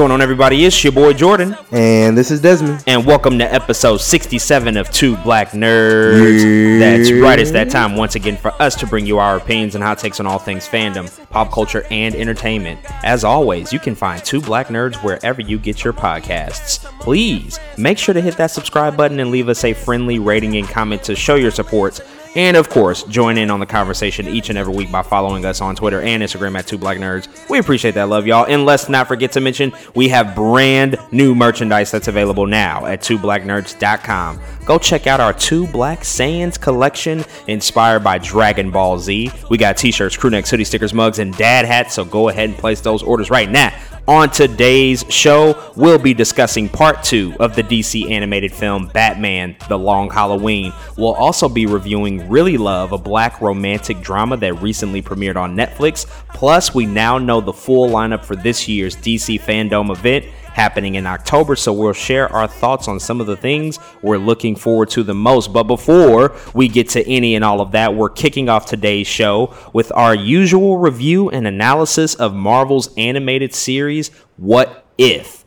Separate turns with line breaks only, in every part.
going on, everybody? It's your boy Jordan,
And this is Desmond.
and welcome to episode 67 of Two Black Nerds. That's right, it's that time once again for us to bring you our opinions and hot takes on all things fandom, pop culture, and entertainment. As always, you can find Two Black Nerds wherever you get your podcasts. Please make sure to hit that subscribe button and leave us a friendly rating and comment to show your support. And of course, join in on the conversation each and every week by following us on Twitter and Instagram at Two Black Nerds. We appreciate that love, y'all. And let's not forget to mention we have brand new merchandise that's available now at twoblacknerds.com. Go check out our Two Black Saiyans collection inspired by Dragon Ball Z. We got t-shirts, crew necks, hoodie stickers, mugs, and dad hats. So go ahead and place those orders right now. On today's show, we'll be discussing part two of the DC animated film Batman The Long Halloween. We'll also be reviewing Really Love, a black romantic drama that recently premiered on Netflix. Plus, we now know the full lineup for this year's DC Fandom event happening in October, so we'll share our thoughts on some of the things we're looking forward to the most. But before we get to any and all of that, we're kicking off today's show with our usual review and analysis of Marvel's animated series, What If?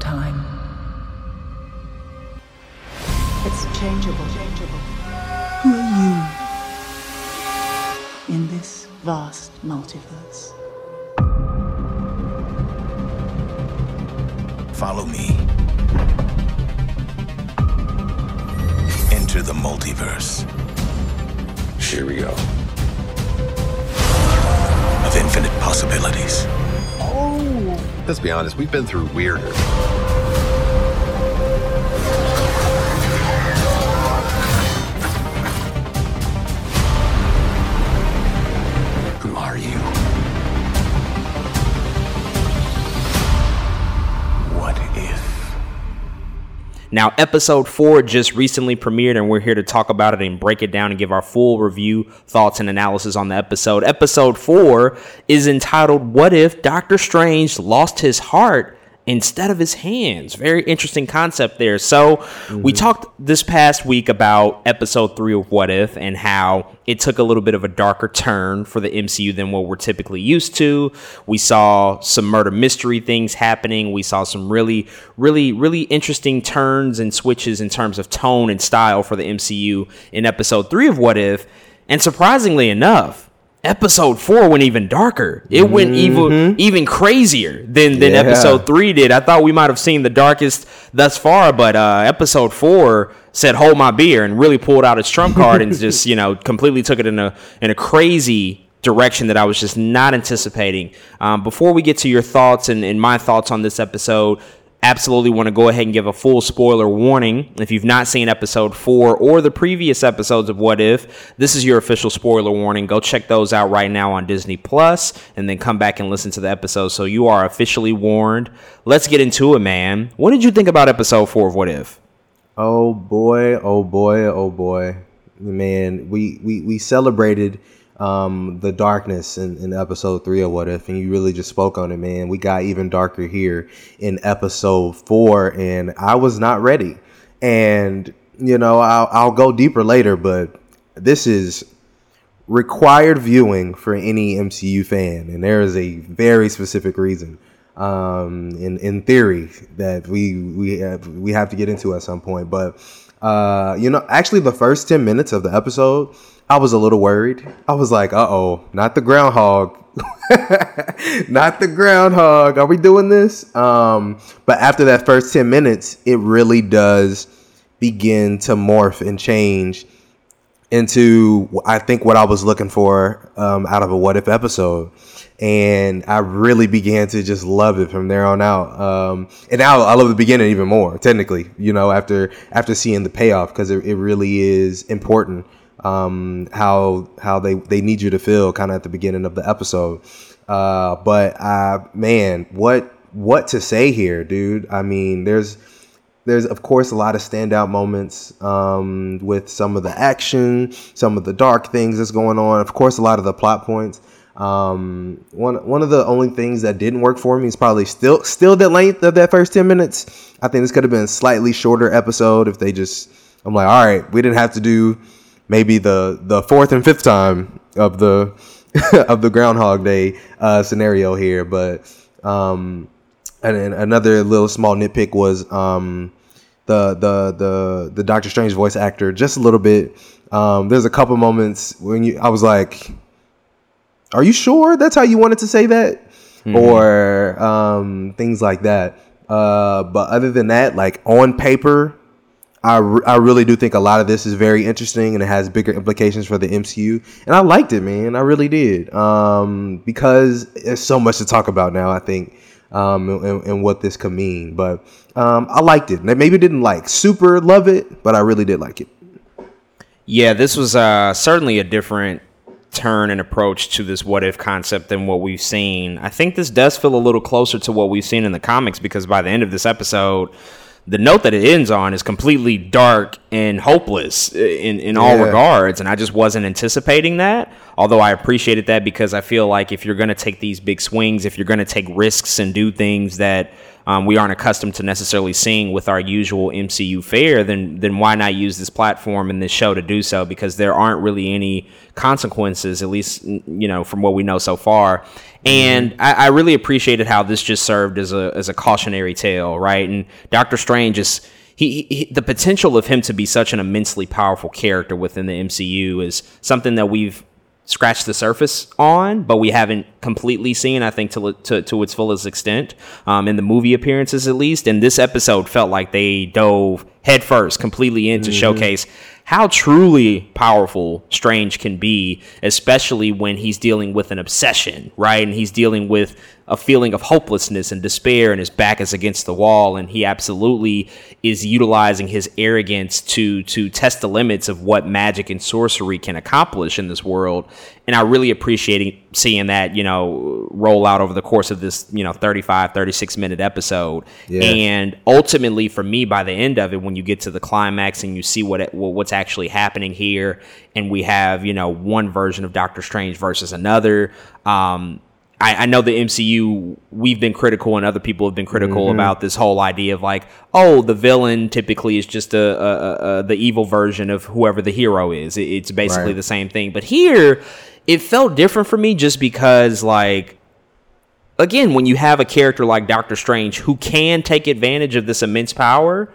time. It's changeable. changeable. Who are you in this vast multiverse?
Follow me. Enter the multiverse
Here we go.
of infinite possibilities. Oh!
Let's be honest, we've been through weirder.
Now, episode four just recently premiered, and we're here to talk about it and break it down and give our full review, thoughts, and analysis on the episode. Episode four is entitled What If Doctor Strange Lost His Heart? Instead of his hands. Very interesting concept there. So, we mm-hmm. talked this past week about episode three of What If and how it took a little bit of a darker turn for the MCU than what we're typically used to. We saw some murder mystery things happening. We saw some really, really, really interesting turns and switches in terms of tone and style for the MCU in episode three of What If. And surprisingly enough, episode four went even darker. It went even even crazier than than
Yeah.
episode three did. I thought we might have seen the darkest thus far, but uh, episode four said "Hold my beer" and really pulled out its trump card and just you know completely took it in a in a crazy direction that I was just not anticipating. Um, before we get to your thoughts and, and my thoughts on this episode, absolutely want to go ahead and give a full spoiler warning. If you've not seen episode four or the previous episodes of What If, this is your official spoiler warning. Go check those out right now on Disney Plus, and then come back and listen to the episode so you are officially warned. Let's get into it, man. What did you think about episode four of What If?
Oh boy, oh boy, oh boy. Man, we we, we celebrated um, the darkness in, in episode three of What If, and you really just spoke on it, man. We got even darker here in episode four, and I was not ready. And, you know, I'll, I'll go deeper later, but this is required viewing for any MCU fan, and there is a very specific reason. Um, in in theory, that we we have, we have to get into at some point, but uh, you know, actually, the first ten minutes of the episode, I was a little worried. I was like, "Uh oh, not the groundhog." not the groundhog. Are we doing this? Um, but after that first 10 minutes, it really does begin to morph and change into I think what I was looking for um, out of a what if episode, and I really began to just love it from there on out. Um, and now I love the beginning even more. Technically, you know, after after seeing the payoff because it, it really is important um, how how they they need you to feel kind of at the beginning of the episode. Uh, but uh, man, what what to say here, dude? I mean, there's there's of course a lot of standout moments um, with some of the action, some of the dark things that's going on. Of course, a lot of the plot points. Um, one one of the only things that didn't work for me is probably still still the length of that first ten minutes. I think this could have been a slightly shorter episode if they just. I'm like, all right, we didn't have to do maybe the the fourth and fifth time of the of the Groundhog Day uh, scenario here, but um, and, and another little small nitpick was um, the the the the Doctor Strange voice actor just a little bit. Um, there's a couple moments when you I was like, "Are you sure that's how you wanted to say that?" Or um, things like that. Uh, but other than that, like on paper, I, re- I really do think a lot of this is very interesting and it has bigger implications for the MCU. And I liked it, man. I really did. Um, because there's so much to talk about now, I think, um, and, and what this could mean. But um, I liked it. Maybe didn't like super love it, but I really did like it.
Yeah, this was uh, certainly a different turn and approach to this what if concept than what we've seen. I think this does feel a little closer to what we've seen in the comics because by the end of this episode, the note that it ends on is completely dark and hopeless in, in all
Yeah.
regards. And I just wasn't anticipating that. Although I appreciated that because I feel like if you're going to take these big swings, if you're going to take risks and do things that um, we aren't accustomed to necessarily seeing with our usual MCU fare, then then why not use this platform and this show to do so? Because there aren't really any consequences, at least you know from what we know so far. And I, I really appreciated how this just served as a as a cautionary tale, right? And Doctor Strange is. He, he, the potential of him to be such an immensely powerful character within the MCU is something that we've scratched the surface on, but we haven't completely seen. I think to to, to its fullest extent um, in the movie appearances, at least. And this episode felt like they dove headfirst, completely in to showcase how truly powerful Strange can be, especially when he's dealing with an obsession, right? And he's dealing with a feeling of hopelessness and despair, and his back is against the wall, and he absolutely is utilizing his arrogance to to test the limits of what magic and sorcery can accomplish in this world. And I really appreciate seeing that, you know, roll out over the course of this, you know, 35, 36 minute episode.
Yeah.
And ultimately, for me, by the end of it, when you get to the climax and you see what it, what's actually happening here, and we have, you know, one version of Doctor Strange versus another. Um, I, I know the MCU, we've been critical and other people have been critical mm-hmm. about this whole idea of like, oh, the villain typically is just a, a, a, a the evil version of whoever the hero is. It- it's basically
Right.
the same thing. But here, it felt different for me just because, like, again, when you have a character like Doctor Strange who can take advantage of this immense power,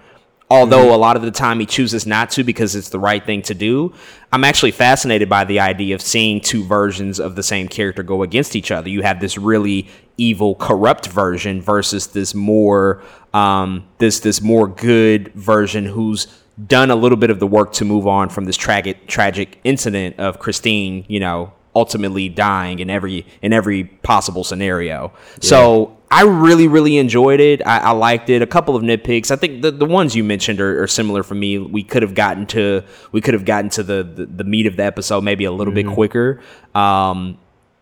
although a lot of the time he chooses not to because it's the right thing to do, I'm actually fascinated by the idea of seeing two versions of the same character go against each other. You have this really evil, corrupt version versus this more um, this this more good version who's done a little bit of the work to move on from this tragic tragic incident of Christine, you know, ultimately dying in every in every possible scenario. So I really really enjoyed it. I, I liked it. A couple of nitpicks. I think the, the ones you mentioned are, are similar for me. We could have gotten to we could have gotten to the, the the meat of the episode maybe a little bit quicker. Um,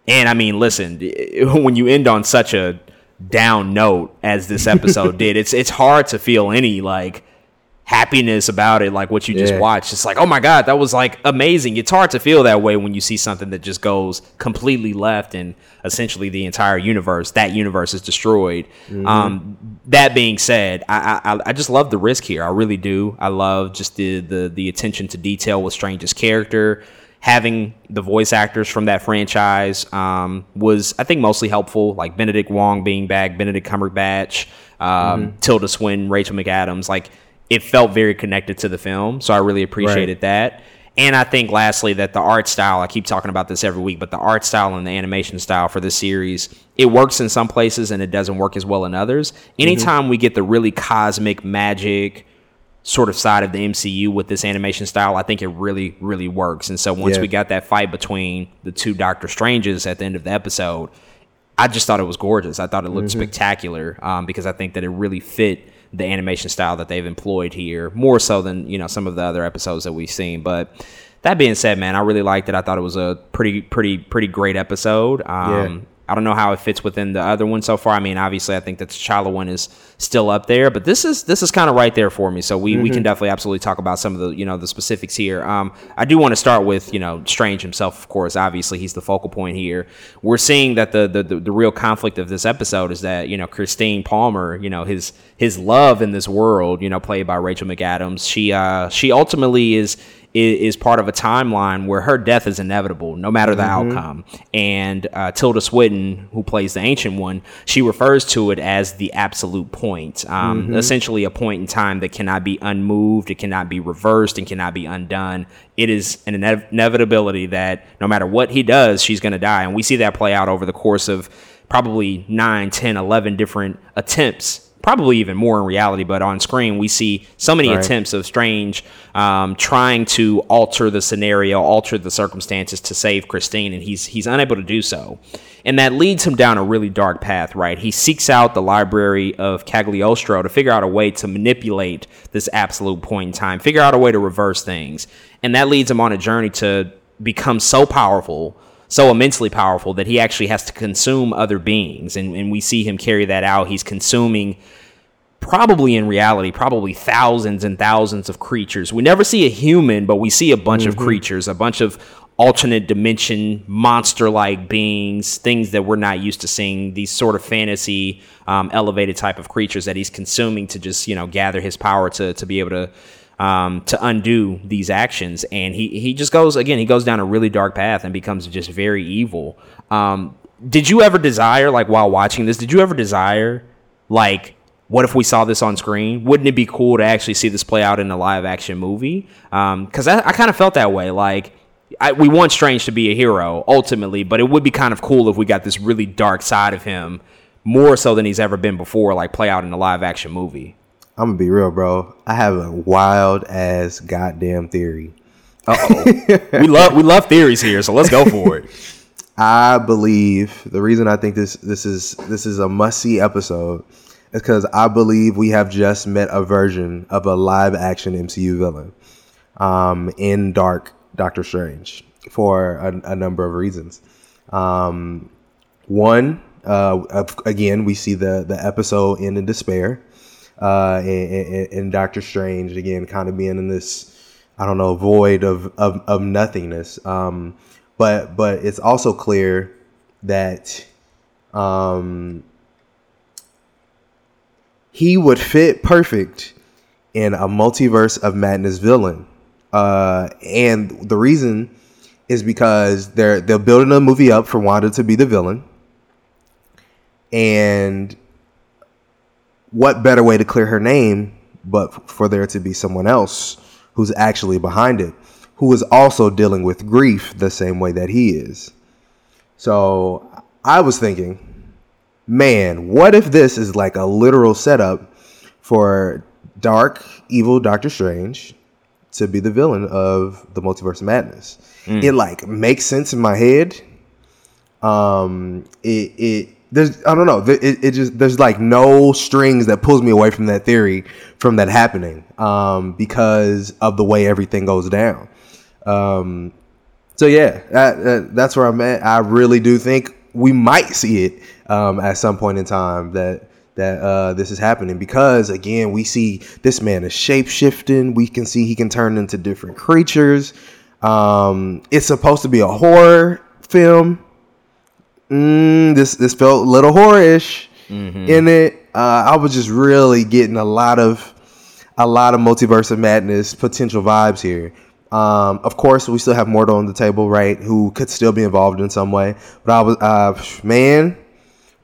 and I mean, listen, when you end on such a down note as this episode did, it's it's hard to feel any like happiness about it, like what you just
Yeah.
watched. It's like, oh my god, that was like amazing. It's hard to feel that way when you see something that just goes completely left and essentially the entire universe, that universe is destroyed. Um, that being said, I, I I just love the risk here. I really do. I love just the the the attention to detail with Strange's character. Having the voice actors from that franchise um, was, I think, mostly helpful. Like Benedict Wong being back, Benedict Cumberbatch, um, Tilda Swinton, Rachel McAdams. Like it felt very connected to the film, so I really appreciated that. And I think, lastly, that the art style, I keep talking about this every week, but the art style and the animation style for this series, it works in some places and it doesn't work as well in others. Anytime we get the really cosmic magic, sort of side of the MCU with this animation style, I think it really, really works. And so once
Yeah.
we got that fight between the two Doctor Stranges at the end of the episode, I just thought it was gorgeous. I thought it looked spectacular um, because I think that it really fit the animation style that they've employed here more so than you know some of the other episodes that we've seen. But that being said, man, I really liked it. I thought it was a pretty, pretty, pretty great episode. Um, I don't know how it fits within the other one so far. I mean, obviously, I think that the T'Challa one is still up there, but this is this is kind of right there for me. So we, we can definitely absolutely talk about some of the you know the specifics here. Um, I do want to start with you know Strange himself, of course. Obviously, he's the focal point here. We're seeing that the the, the the real conflict of this episode is that you know Christine Palmer, you know his his love in this world, you know, played by Rachel McAdams. She uh she ultimately is is, is part of a timeline where her death is inevitable, no matter the outcome. And uh, Tilda Swinton, who plays the Ancient One, she refers to it as the absolute point, um, essentially a point in time that cannot be unmoved, it cannot be reversed, and cannot be undone. It is an inev- inevitability that no matter what he does, she's going to die. And we see that play out over the course of probably 9, 10, 11 different attempts probably even more in reality, but on screen we see so many
Right.
attempts of Strange um, trying to alter the scenario, alter the circumstances to save Christine, and he's he's unable to do so, and that leads him down a really dark path. Right, he seeks out the library of Cagliostro to figure out a way to manipulate this absolute point in time, figure out a way to reverse things, and that leads him on a journey to become so powerful so immensely powerful that he actually has to consume other beings. And, and we see him carry that out. He's consuming, probably in reality, probably thousands and thousands of creatures. We never see a human, but we see a bunch of creatures, a bunch of alternate dimension, monster like beings, things that we're not used to seeing, these sort of fantasy, um, elevated type of creatures that he's consuming to just, you know, gather his power to, to be able to um, to undo these actions. And he, he just goes, again, he goes down a really dark path and becomes just very evil. Um, did you ever desire, like while watching this, did you ever desire, like, what if we saw this on screen? Wouldn't it be cool to actually see this play out in a live action movie? Because I, I kind of felt that way. Like, I, we want Strange to be a hero ultimately, but it would be kind of cool if we got this really dark side of him more so than he's ever been before, like play out in a live action movie.
I'm gonna be real, bro. I have a wild ass goddamn theory. Uh oh.
We love we love theories here, so let's go for it.
I believe the reason I think this this is this is a must see episode is because I believe we have just met a version of a live action MCU villain um, in Dark Doctor Strange for a, a number of reasons. Um, one, uh, again, we see the the episode end in despair, uh, and, and, Doctor Strange again, kind of being in this, I don't know, void of of, of nothingness. Um, but but it's also clear that um, he would fit perfect in a multiverse of madness villain. Uh, and the reason is because they're they're building a movie up for Wanda to be the villain. And what better way to clear her name but for there to be someone else who's actually behind it, who is also dealing with grief the same way that he is. So I was thinking, man, what if this is like a literal setup for dark, evil Doctor Strange to be the villain of the Multiverse of Madness? It like makes sense in my head. Um, it it there's I don't know it, it just there's like no strings that pulls me away from that theory from that happening. Um, because of the way everything goes down. Um, so yeah, that, that, that's where I'm at. I really do think we might see it um, at some point in time that that uh, this is happening because again we see this man is shape shifting. We can see he can turn into different creatures. Um, it's supposed to be a horror film. Mm, this this felt a little horror-ish in it. Uh, I was just really getting a lot of a lot of multiverse of madness potential vibes here. Um, of course, we still have Mordo on the table, right? Who could still be involved in some way. But I was, uh, man,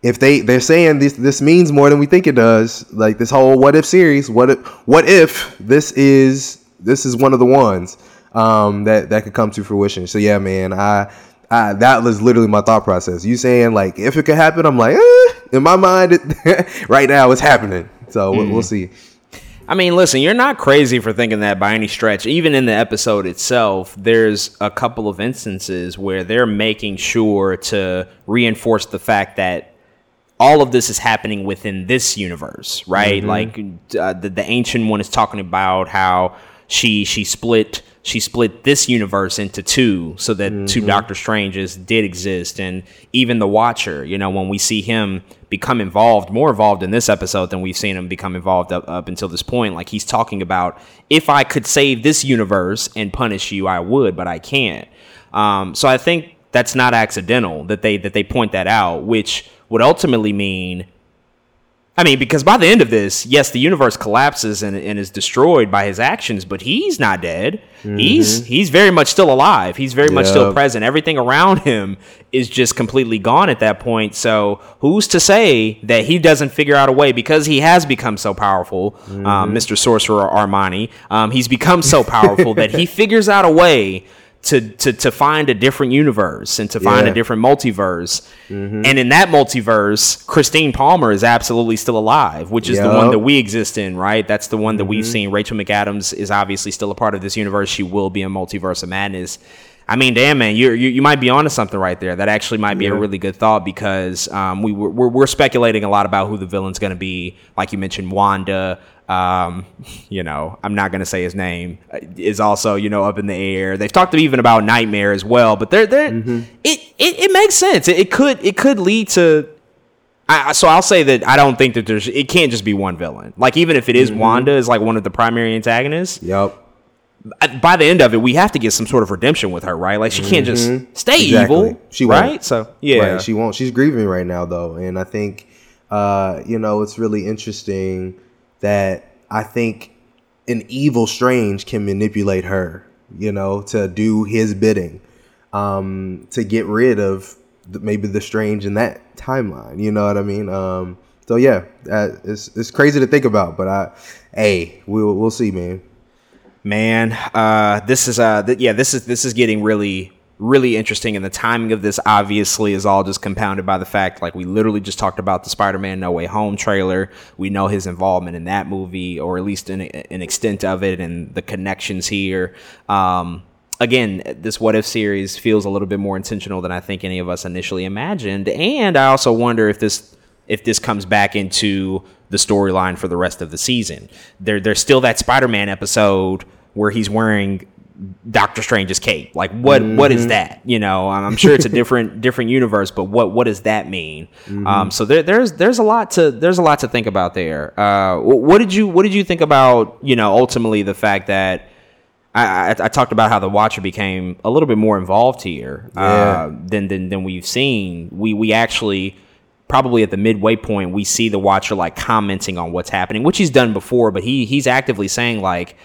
if they they're saying this this means more than we think it does. Like this whole what if series. What if what if this is this is one of the ones um, that that could come to fruition. So yeah, man, I. I, that was literally my thought process. You saying like if it could happen, I'm like, eh, in my mind, it, right now it's happening. So we'll, we'll see.
I mean, listen, you're not crazy for thinking that by any stretch. Even in the episode itself, there's a couple of instances where they're making sure to reinforce the fact that all of this is happening within this universe, right? Like uh, the, the ancient one is talking about how she she split she split this universe into two so that two Doctor Stranges did exist and even the Watcher, you know, when we see him become involved, more involved in this episode than we've seen him become involved up, up until this point, like he's talking about if I could save this universe and punish you, I would, but I can't. Um, so I think that's not accidental that they that they point that out, which would ultimately mean I mean, because by the end of this, yes, the universe collapses and, and is destroyed by his actions, but he's not dead. He's he's very much still alive. He's very much still present. Everything around him is just completely gone at that point. So who's to say that he doesn't figure out a way because he has become so powerful, um, Mr. Sorcerer Armani? Um, he's become so powerful that he figures out a way to to to find a different universe and to find
Yeah.
a different multiverse. And in that multiverse, Christine Palmer is absolutely still alive, which is the one that we exist in, right? That's the one that we've seen. Rachel McAdams is obviously still a part of this universe. She will be in Multiverse of Madness. I mean, damn man, you you you might be onto something right there. That actually might be a really good thought because um, we were, we're, we're speculating a lot about who the villain's going to be. Like you mentioned, Wanda. Um, you know, I'm not going to say his name. uh, Is also you know up in the air. They've talked even about Nightmare as well, but they're they're it, it it makes sense. It, it could it could lead to I, so I'll say that I don't think that there's it can't just be one villain. Like even if it is Wanda is like one of the primary antagonists,
Yep.
by the end of it, we have to get some sort of redemption with her, right? Like she can't just stay
Exactly.
evil,
She won't.
right? So yeah,
Right. She won't. She's grieving right now though, and I think uh, you know it's really interesting that I think an evil Strange can manipulate her, you know, to do his bidding, um, to get rid of the, maybe the Strange in that timeline. You know what I mean? Um, so yeah, uh, it's it's crazy to think about, but I, hey, we'll we'll see, man.
man uh this is uh th- yeah this is this is getting really really interesting and the timing of this obviously is all just compounded by the fact like we literally just talked about the spider-man no way home trailer we know his involvement in that movie or at least an, an extent of it and the connections here um again this what if series feels a little bit more intentional than i think any of us initially imagined and i also wonder if this if this comes back into the storyline for the rest of the season. There, there's still that Spider-Man episode where he's wearing Doctor Strange's cape. Like, what, what is that? You know, I'm sure it's a different, different universe, but what, what does that mean? Um, so there, there's, there's a lot to, there's a lot to think about there. Uh, what did you, what did you think about, you know, ultimately the fact that I, I, I talked about how the Watcher became a little bit more involved here uh, than, than than we've seen. We we actually probably at the midway point we see the Watcher like commenting on what's happening, which he's done before, but he he's actively saying like,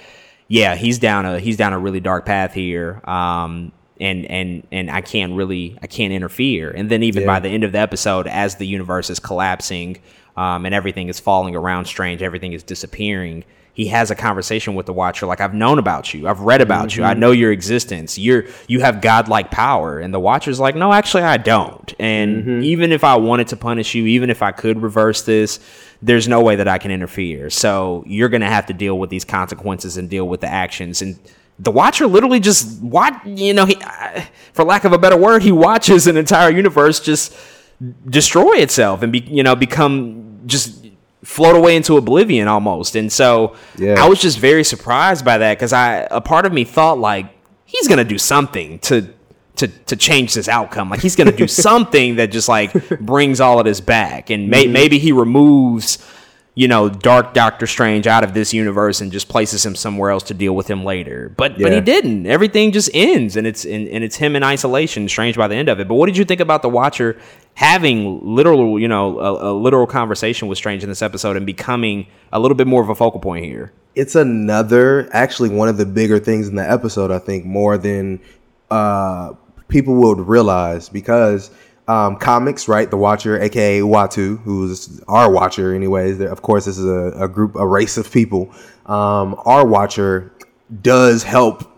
yeah, he's down a he's down a really dark path here. Um, and and and I can't really I can't interfere. And then even by the end of the episode, as the universe is collapsing, um, and everything is falling around Strange, everything is disappearing. He has a conversation with the Watcher, like I've known about you, I've read about you, I know your existence. You're you have godlike power, and the Watcher's like, no, actually, I don't. And even if I wanted to punish you, even if I could reverse this, there's no way that I can interfere. So you're gonna have to deal with these consequences and deal with the actions. And the Watcher literally just watch, you know, he, for lack of a better word, he watches an entire universe just destroy itself and be, you know, become just float away into oblivion almost. And so
Yeah.
I was just very surprised by that because I, a part of me thought like he's gonna do something to. To, to change this outcome like he's gonna do something that just like brings all of this back and may,
Mm-hmm.
maybe he removes you know, Dark Doctor Strange out of this universe and just places him somewhere else to deal with him later. But but he didn't. Everything just ends and it's and, and it's him in isolation, Strange by the end of it. But what did you think about the Watcher having literal, you know, a, a literal conversation with Strange in this episode and becoming a little bit more of a focal point here?
it's another actually one of the bigger things in the episode i think more than uh people would realize because um comics right the watcher aka Uatu who's our watcher anyways of course this is a, a group a race of people um our watcher does help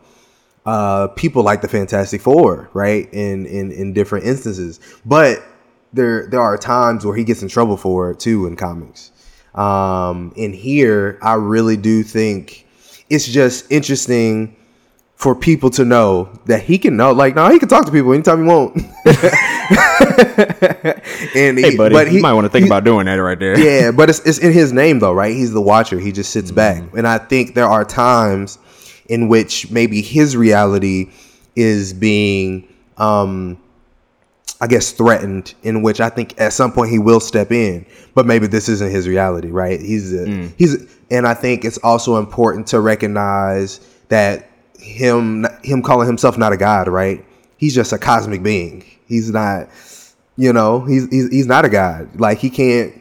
uh, people like the Fantastic Four, right? In in in different instances, but there there are times where he gets in trouble for it too in comics. Um, in here, I really do think it's just interesting for people to know that he can know. Like, no, he can talk to people anytime he want. and
Hey,
he-
buddy,
but
you
he-
might want to think
he-
about doing that right there.
yeah, but it's, it's in his name though, right? He's the watcher. He just sits back. And I think there are times in which maybe his reality is being um I guess threatened in which I think at some point he will step in, but maybe this isn't his reality, right? He's a, mm. he's and I think it's also important to recognize that him him calling himself not a god, right? He's just a cosmic being. He's not you know, he's he's, he's not a god. Like he can't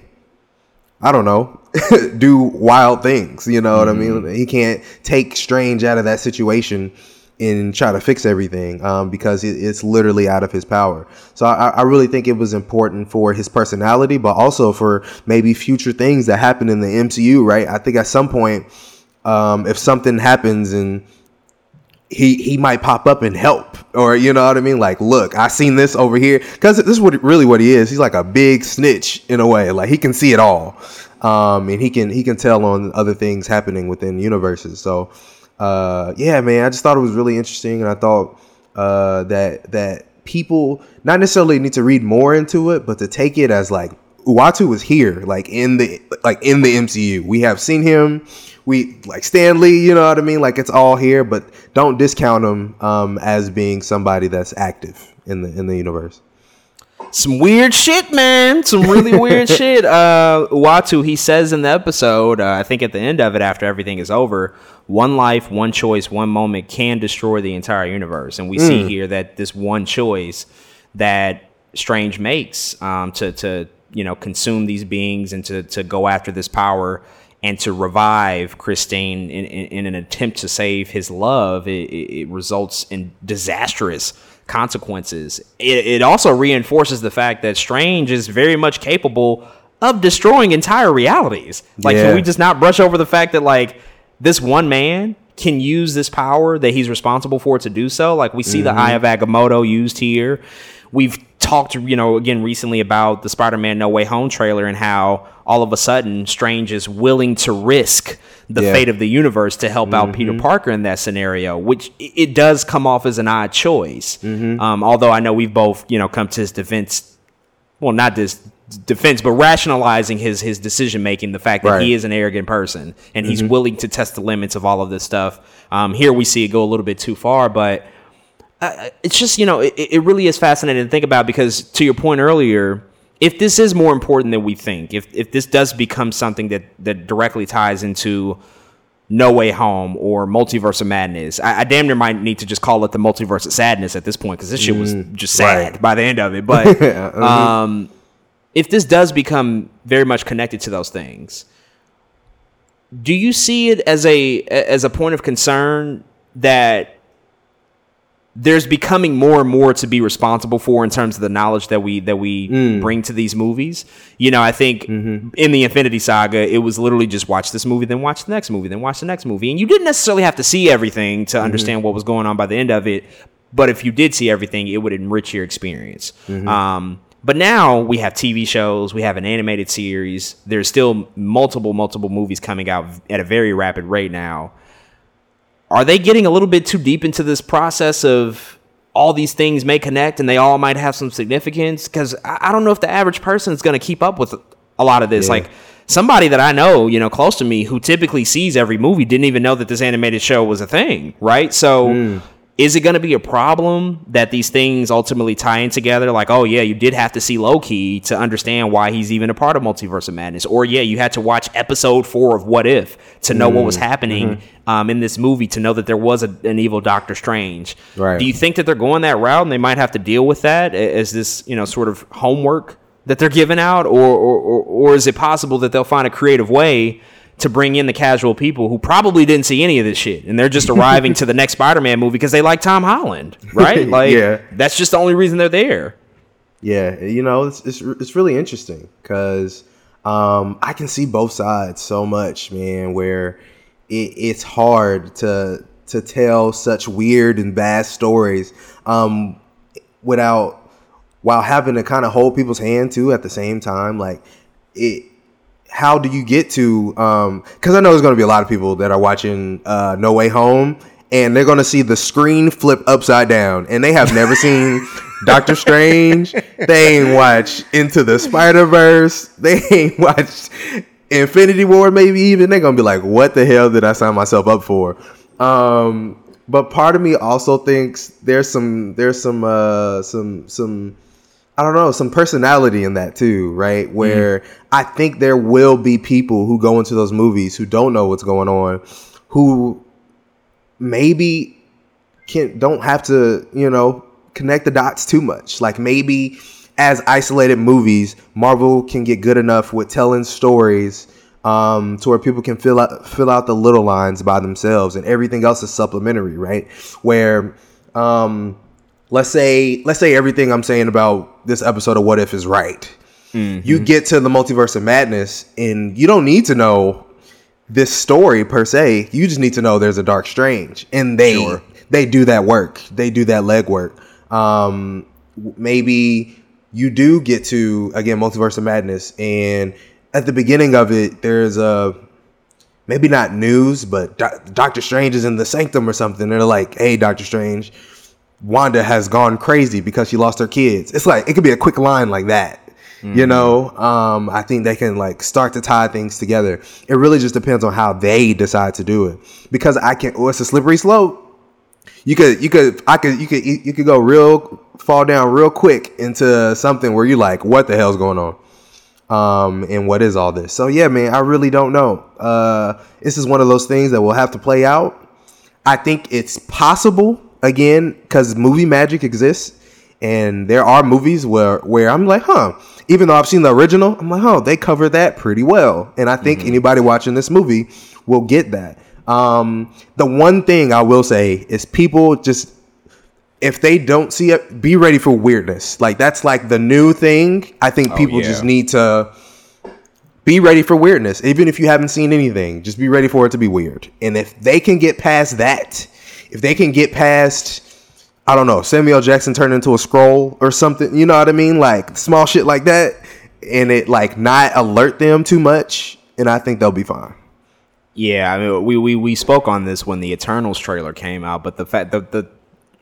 I don't know, do wild things. You know what I mean? Mm. He can't take Strange out of that situation and try to fix everything um, because it, it's literally out of his power. So I, I really think it was important for his personality, but also for maybe future things that happen in the MCU. Right? I think at some point, um, if something happens and he he might pop up and help or you know what i mean like look i seen this over here because this is what really what he is he's like a big snitch in a way like he can see it all um and he can he can tell on other things happening within universes so uh yeah man i just thought it was really interesting and i thought uh that that people not necessarily need to read more into it but to take it as like Uatu was here, like in the like in the MCU. We have seen him. We like Stan Lee, you know what I mean? Like it's all here, but don't discount him um, as being somebody that's active in the in the universe.
Some weird shit, man. Some really weird shit. Uh, Uatu, he says in the episode, uh, I think at the end of it, after everything is over, one life, one choice, one moment can destroy the entire universe. And we see here that this one choice that Strange makes um, to to you know consume these beings and to to go after this power and to revive Christine in, in, in an attempt to save his love, it, it, it results in disastrous consequences. It, it also reinforces the fact that Strange is very much capable of destroying entire realities. Like,
Yeah.
can we just not brush over the fact that like this one man can use this power that he's responsible for to do so? Like, we see the mm-hmm. Eye of Agamotto used here. We've talked, you know, again recently about the Spider-Man No Way Home trailer and how all of a sudden Strange is willing to risk the
Yeah.
fate of the universe to help out Peter mm-hmm. Parker in that scenario, which it does come off as an odd choice. Mm-hmm. Um, although I know we've both, you know, come to his defense. Well, not this defense, but rationalizing his his decision making, the fact that
Right.
he is an arrogant person and he's willing to test the limits of all of this stuff. Um, here we see it go a little bit too far, but uh, it's just you know it, it really is fascinating to think about because to your point earlier if this is more important than we think if if this does become something that that directly ties into no way home or multiverse of madness i, I damn near might need to just call it the multiverse of sadness at this point because this shit was just sad
right.
by the end of it but um if this does become very much connected to those things do you see it as a as a point of concern that there's becoming more and more to be responsible for in terms of the knowledge that we that we mm. bring to these movies. You know, I think mm-hmm. in the Infinity Saga, it was literally just watch this movie, then watch the next movie, then watch the next movie, and you didn't necessarily have to see everything to mm-hmm. understand what was going on by the end of it. But if you did see everything, it would enrich your experience. Mm-hmm. Um, but now we have TV shows, we have an animated series. There's still multiple, multiple movies coming out at a very rapid rate now are they getting a little bit too deep into this process of all these things may connect and they all might have some significance? Because I, I don't know if the average person is going to keep up with a lot of this. Like somebody that I know, you know, close to me who typically sees every movie didn't even know that this animated show was a thing, right? So. Hmm. Is it going to be a problem that these things ultimately tie in together? Like, oh yeah, you did have to see Loki to understand why he's even a part of Multiverse of Madness, or yeah, you had to watch episode four of What If to know what was happening um, in this movie to know that there was a, an evil Doctor Strange.
Right.
Do you think that they're going that route and they might have to deal with that as this, you know, sort of homework that they're giving out, or or, or, or is it possible that they'll find a creative way? To bring in the casual people who probably didn't see any of this shit, and they're just arriving to the next Spider-Man movie because they like Tom Holland, right? Like,
Yeah.
that's just the only reason they're there.
Yeah, you know, it's it's, it's really interesting because um, I can see both sides so much, man. Where it, it's hard to to tell such weird and bad stories um, without while having to kind of hold people's hand too at the same time. Like it, how do you get to? Because I know there's going to be a lot of people that are watching uh, No Way Home, and they're going to see the screen flip upside down, and they have never seen Doctor Strange. They ain't watched Into the Spider Verse. They ain't watched Infinity War. Maybe even they're gonna be like, "What the hell did I sign myself up for?" Um, but part of me also thinks there's some there's some uh, some some I don't know, some personality in that too, right? Where I think there will be people who go into those movies who don't know what's going on, who maybe can don't have to, you know, connect the dots too much. Like maybe as isolated movies, Marvel can get good enough with telling stories um, to where people can fill out fill out the little lines by themselves, and everything else is supplementary, right? Where um, let's say let's say everything I'm saying about this episode of What If is right. You get to the multiverse of madness, and you don't need to know this story per se. You just need to know there's a Dark Strange, and they they do that work. They do that legwork. Um, maybe you do get to again multiverse of madness, and at the beginning of it, there's a maybe not news, but Do- Doctor Strange is in the sanctum or something. They're like, "Hey, Doctor Strange, Wanda has gone crazy because she lost her kids." It's like it could be a quick line like that. You know, um, I think they can like start to tie things together. It really just depends on how they decide to do it. Because I can, oh, it's a slippery slope. You could, you could, I could, you could, you could go real, fall down real quick into something where you're like, what the hell's going on? um, and what is all this? So yeah, man, I really don't know. Uh, this is one of those things that will have to play out. I think it's possible again because movie magic exists, and there are movies where where I'm like, huh. Even though I've seen the original, I'm like, oh, they cover that pretty well, and I think anybody watching this movie will get that. Um, the one thing I will say is people just if they don't see it, be ready for weirdness. Like that's like the new thing. I think people
yeah.
just need to be ready for weirdness. Even if you haven't seen anything, just be ready for it to be weird. And if they can get past that, if they can get past I don't know, Samuel Jackson turned into a scroll or something, you know what I mean? Like small shit like that and it like not alert them too much and I think they'll be fine.
Yeah, I mean, we, we we spoke on this when the Eternals trailer came out, but the fact the the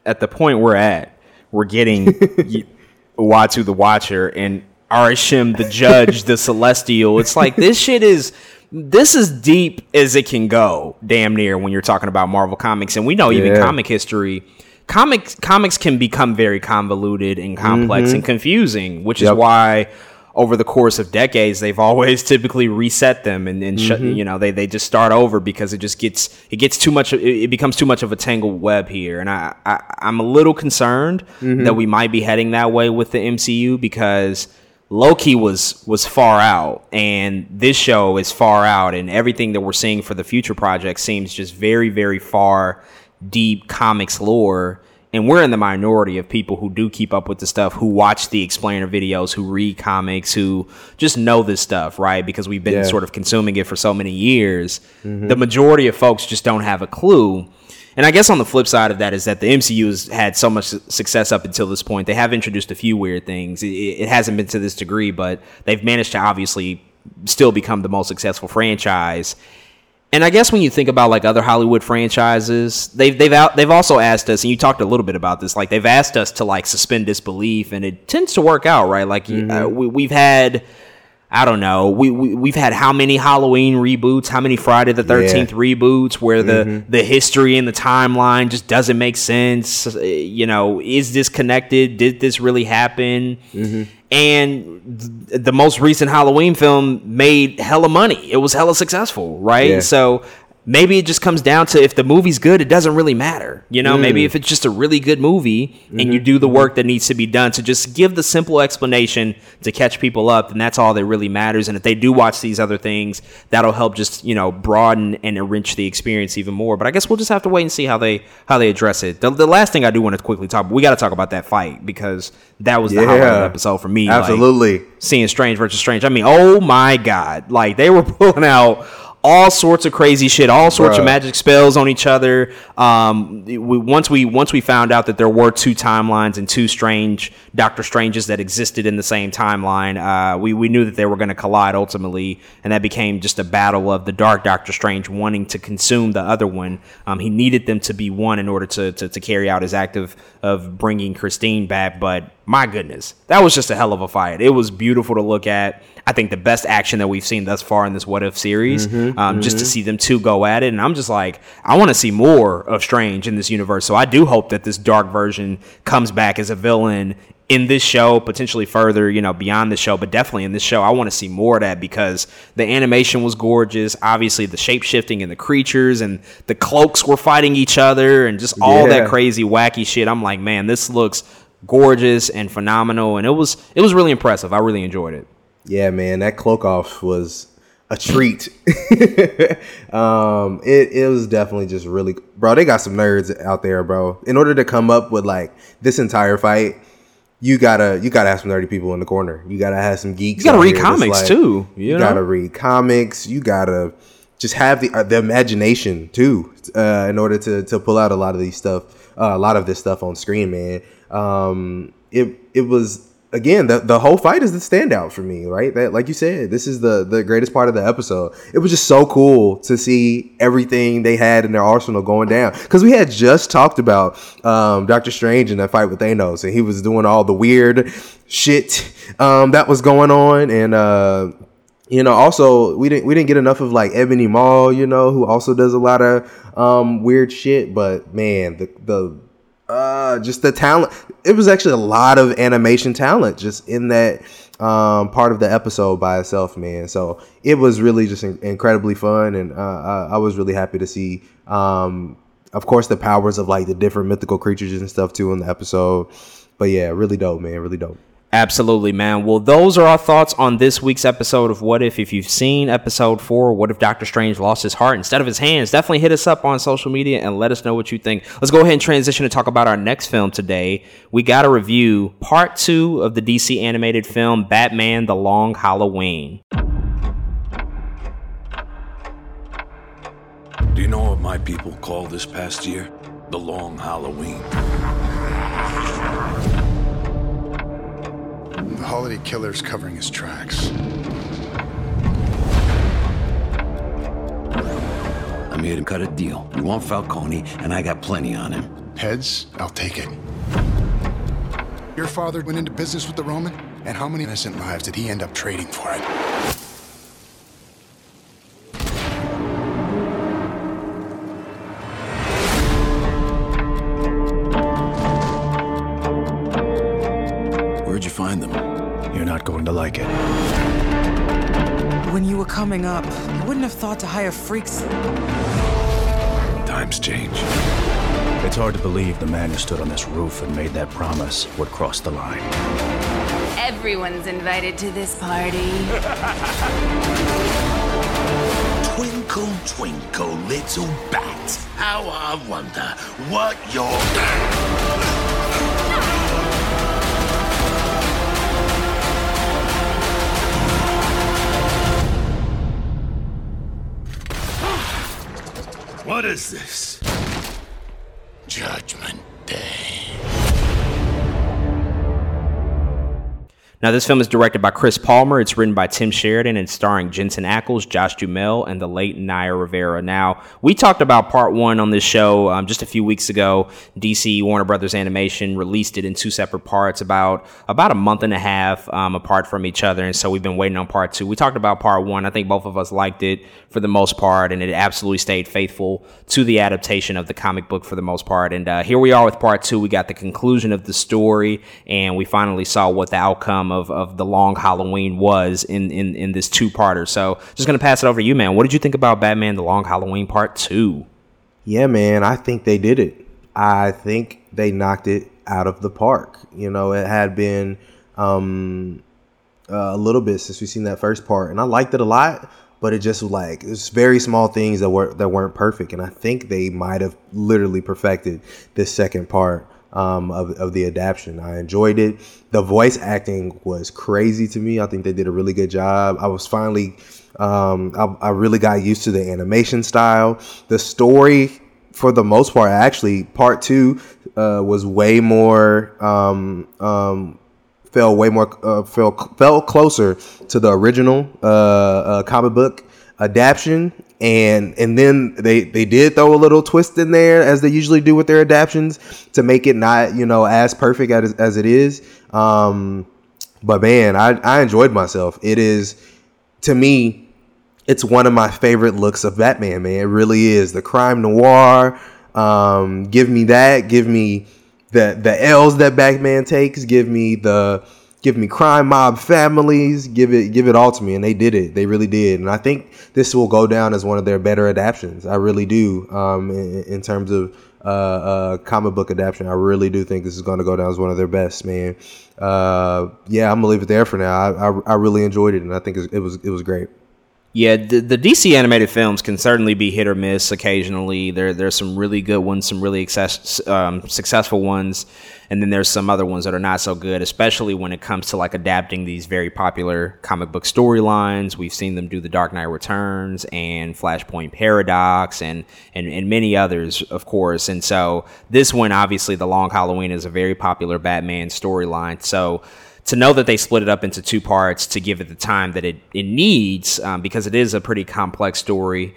at the point we're at, we're getting Uatu the Watcher and Arishem the Judge, the Celestial. It's like this shit is this is deep as it can go, damn near when you're talking about Marvel comics, and we know even comic history. Comics comics can become very convoluted and complex mm-hmm. and confusing, which is why over the course of decades they've always typically reset them and, and shut, mm-hmm. you know they, they just start over because it just gets it gets too much it, it becomes too much of a tangled web here. And I, I I'm a little concerned mm-hmm. that we might be heading that way with the MCU because Loki was was far out and this show is far out and everything that we're seeing for the future project seems just very very far deep comics lore and we're in the minority of people who do keep up with the stuff who watch the explainer videos who read comics who just know this stuff right? Because we've been
Yeah.
sort of consuming it for so many years. Mm-hmm. The majority of folks just don't have a clue and I guess on the flip side of that is that the MCU has had so much success up until this point. They have introduced a few weird things. It, it hasn't been to this degree, but they've managed to obviously still become the most successful franchise. And I guess when you think about like other Hollywood franchises, they've they've out, they've also asked us, and you talked a little bit about this. Like they've asked us to like suspend disbelief, and it tends to work out, right? Like uh, we, we've had. I don't know. We, we we've had how many Halloween reboots? How many Friday the Thirteenth reboots? Where the the history and the timeline just doesn't make sense. Uh, You know, is this connected? Did this really happen? And th- the most recent Halloween film made hella money. It was hella successful, right?
Yeah.
So maybe it just comes down to if the movie's good, it doesn't really matter. You know, maybe mm. if it's just a really good movie and you mm-hmm. do the mm-hmm. work that needs to be done to just give the simple explanation to catch people up, then that's all that really matters. And if they do watch these other things, that'll help just you know broaden and enrich the experience even more. But I guess we'll just have to wait and see how they how they address it. The, the last thing I do want to quickly talk, we got to talk about that fight because that was the highlight of the episode for me. like,
Absolutely.
seeing Strange versus Strange. I mean, oh my god, like they were pulling out all sorts of crazy shit, all sorts of magic spells on each other. Um, we once we once we found out that there were two timelines and two strange Doctor Stranges that existed in the same timeline, uh, we we knew that they were going to collide ultimately, and that became just a battle of the Dark Doctor Strange wanting to consume the other one. Um, he needed them to be one in order to, to to carry out his act of of bringing Christine back, but my goodness, that was just a hell of a fight. It was beautiful to look at. I think the best action that we've seen thus far in this What If series, um, just to see them two go at it. And I'm just like, I want to see more of Strange in this universe. So I do hope that this dark version comes back as a villain in this show, potentially further, you know, beyond the show, but definitely in this show. I want to see more of that because the animation was gorgeous. Obviously, the shape shifting and the creatures and the cloaks were fighting each other and just all
Yeah.
that crazy, wacky shit. I'm like, man, this looks gorgeous and phenomenal. And it was it was really impressive. I really enjoyed it.
Yeah, man, that cloak off was a treat. um, it it was definitely just really, bro. They got some nerds out there, bro. In order to come up with like this entire fight, you gotta you gotta have some nerdy people in the corner. You gotta have some geeks.
You gotta read comics, too, you
You, gotta read comics. You gotta just have the uh, the imagination too, uh, in order to to pull out a lot of these stuff, uh, a lot of this stuff on screen, man. Um, it it was again the the whole fight is the standout for me, right? That like you said, this is the the greatest part of the episode. It was just so cool to see everything they had in their arsenal going down because we had just talked about um, Doctor Strange in that fight with Thanos, and he was doing all the weird shit um, that was going on, and. Uh, you know also we didn't we didn't get enough of like ebony maw you know who also does a lot of um weird shit but man the the uh just the talent it was actually a lot of animation talent just in that um part of the episode by itself man. So it was really just in- incredibly fun and uh I, I was really happy to see um of course the powers of like the different mythical creatures and stuff too in the episode. But yeah really dope man really dope
Absolutely, man. Well, those are our thoughts on this week's episode of What If. If you've seen episode four, What If Doctor Strange lost his heart instead of his hands, definitely hit us up on social media and let us know what you think. Let's go ahead and transition to talk about our next film today. We got to review part two of the DC animated film Batman The Long Halloween.
Do you know what my people call this past year? The Long Halloween.
The holiday killer's covering his tracks.
I'm here to cut a deal. You want Falcone, and I got plenty on him.
Heads, I'll take it. Your father went into business with the Roman, and how many innocent lives did he end up trading for it?
You find them?
You're not going to like it.
When you were coming up, you wouldn't have thought to hire freaks.
Times change.
It's hard to believe the man who stood on this roof and made that promise would cross the line.
Everyone's invited to this party.
Twinkle, twinkle, little bat. How I wonder what you're.
What is this?
Judgment Day.
Now, this film is directed by Chris Palmer. It's written by Tim Sheridan and starring Jensen Ackles, Josh Duhamel, and the late Naya Rivera. Now, we talked about part one on this show um, just a few weeks ago. DC Warner Brothers Animation released it in two separate parts, about about a month and a half um, apart from each other, and so we've been waiting on part two. We talked about part one. I think both of us liked it for the most part, and it absolutely stayed faithful to the adaptation of the comic book for the most part. And uh, here we are with part two. We got the conclusion of the story, and we finally saw what the outcome of, of the long Halloween was in, in, in this two parter. So just gonna pass it over to you, man. What did you think about Batman: The Long Halloween Part Two?
Yeah, man, I think they did it. I think they knocked it out of the park. You know, it had been um, uh, a little bit since we've seen that first part, and I liked it a lot. But it just was like it's very small things that were that weren't perfect, and I think they might have literally perfected this second part um, of, of the adaptation. I enjoyed it. The voice acting was crazy to me. I think they did a really good job. I was finally, um, I, I really got used to the animation style. The story, for the most part, actually, part two uh, was way more, um, um, fell way more, uh, fell, fell closer to the original uh, uh comic book adaptation and and then they they did throw a little twist in there as they usually do with their adaptations to make it not you know as perfect as, as it is. Um but man I, I enjoyed myself. It is to me it's one of my favorite looks of batman man. It really is. The crime noir um give me that. Give me the the l's that batman takes. Give me the give me crime mob families give it give it all to me. And they did it. They really did. And i think this will go down as one of their better adaptations. I really do um, in, in, terms of uh, uh, comic book adaptation. I really do think this is going to go down as one of their best man. Uh, yeah i'm gonna leave it there for now. I, I, I really enjoyed it and i think it was it was great
yeah, the, the, DC animated films can certainly be hit or miss occasionally. There there's some really good ones, some really access, um, successful ones, and then there's some other ones that are not so good, especially when it comes to like adapting these very popular comic book storylines. We've seen them do The Dark Knight Returns and Flashpoint Paradox and, and and many others, of course. And so this one, obviously, The Long Halloween is a very popular Batman storyline. So to know that they split it up into two parts to give it the time that it, it needs um, because it is a pretty complex story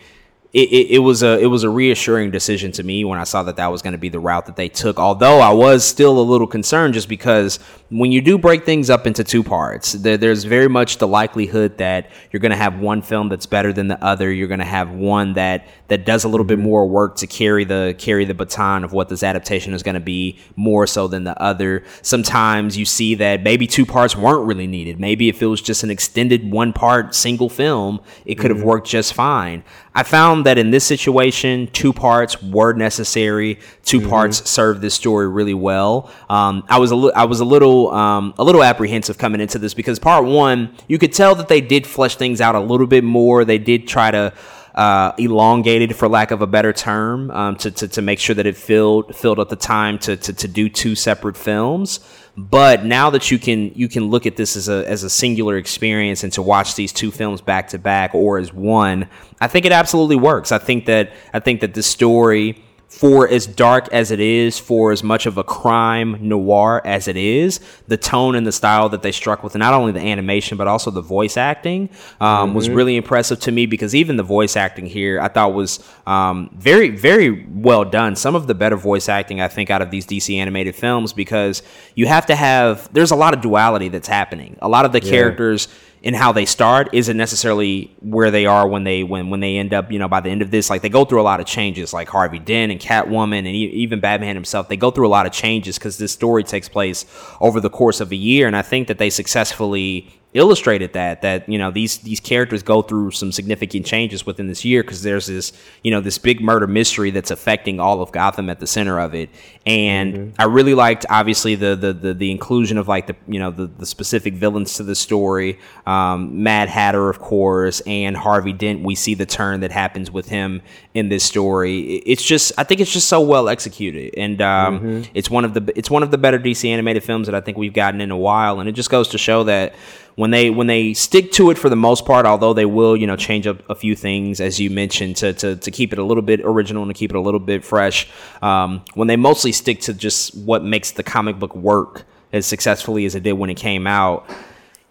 it, it, it, was a it was a reassuring decision to me when I saw that that was going to be the route that they took. Although I was still a little concerned, just because when you do break things up into two parts, there, there's very much the likelihood that you're going to have one film that's better than the other. You're going to have one that that does a little bit more work to carry the carry the baton of what this adaptation is going to be more so than the other. Sometimes you see that maybe two parts weren't really needed. Maybe if it was just an extended one part single film, it could have mm-hmm. worked just fine. I found that in this situation, two parts were necessary. 2 mm-hmm. parts served this story really well. Um, I was a li- I was a little um, a little apprehensive coming into this because part one, you could tell that they did flesh things out a little bit more. They did try to uh, elongated, for lack of a better term, um, to, to, to make sure that it filled filled up the time to, to, to do two separate films. But now that you can you can look at this as a as a singular experience and to watch these two films back to back or as one, I think it absolutely works. I think that I think that this story for as dark as it is, for as much of a crime noir as it is, the tone and the style that they struck with not only the animation but also the voice acting um, mm-hmm. was really impressive to me because even the voice acting here I thought was um, very very well done. Some of the better voice acting I think out of these DC animated films because you have to have there's a lot of duality that's happening. A lot of the yeah. characters in how they start isn't necessarily where they are when they when when they end up you know by the end of this. Like they go through a lot of changes like Harvey Dent and Catwoman and even Batman himself. They go through a lot of changes because this story takes place over the course of a year and I think that they successfully illustrated that that you know these these characters go through some significant changes within this year because there's this you know this big murder mystery that's affecting all of Gotham at the center of it. And mm-hmm. I really liked obviously the, the the the inclusion of like the you know the, the specific villains to the story. Um, Mad Hatter of course and Harvey Dent we see the turn that happens with him in this story. It's just I think it's just so well executed. And um, mm-hmm. it's one of the it's one of the better DC animated films that I think we've gotten in a while. And it just goes to show that when they when they stick to it for the most part, although they will you know change up a few things as you mentioned to to, to keep it a little bit original and to keep it a little bit fresh. Um, when they mostly stick to just what makes the comic book work as successfully as it did when it came out.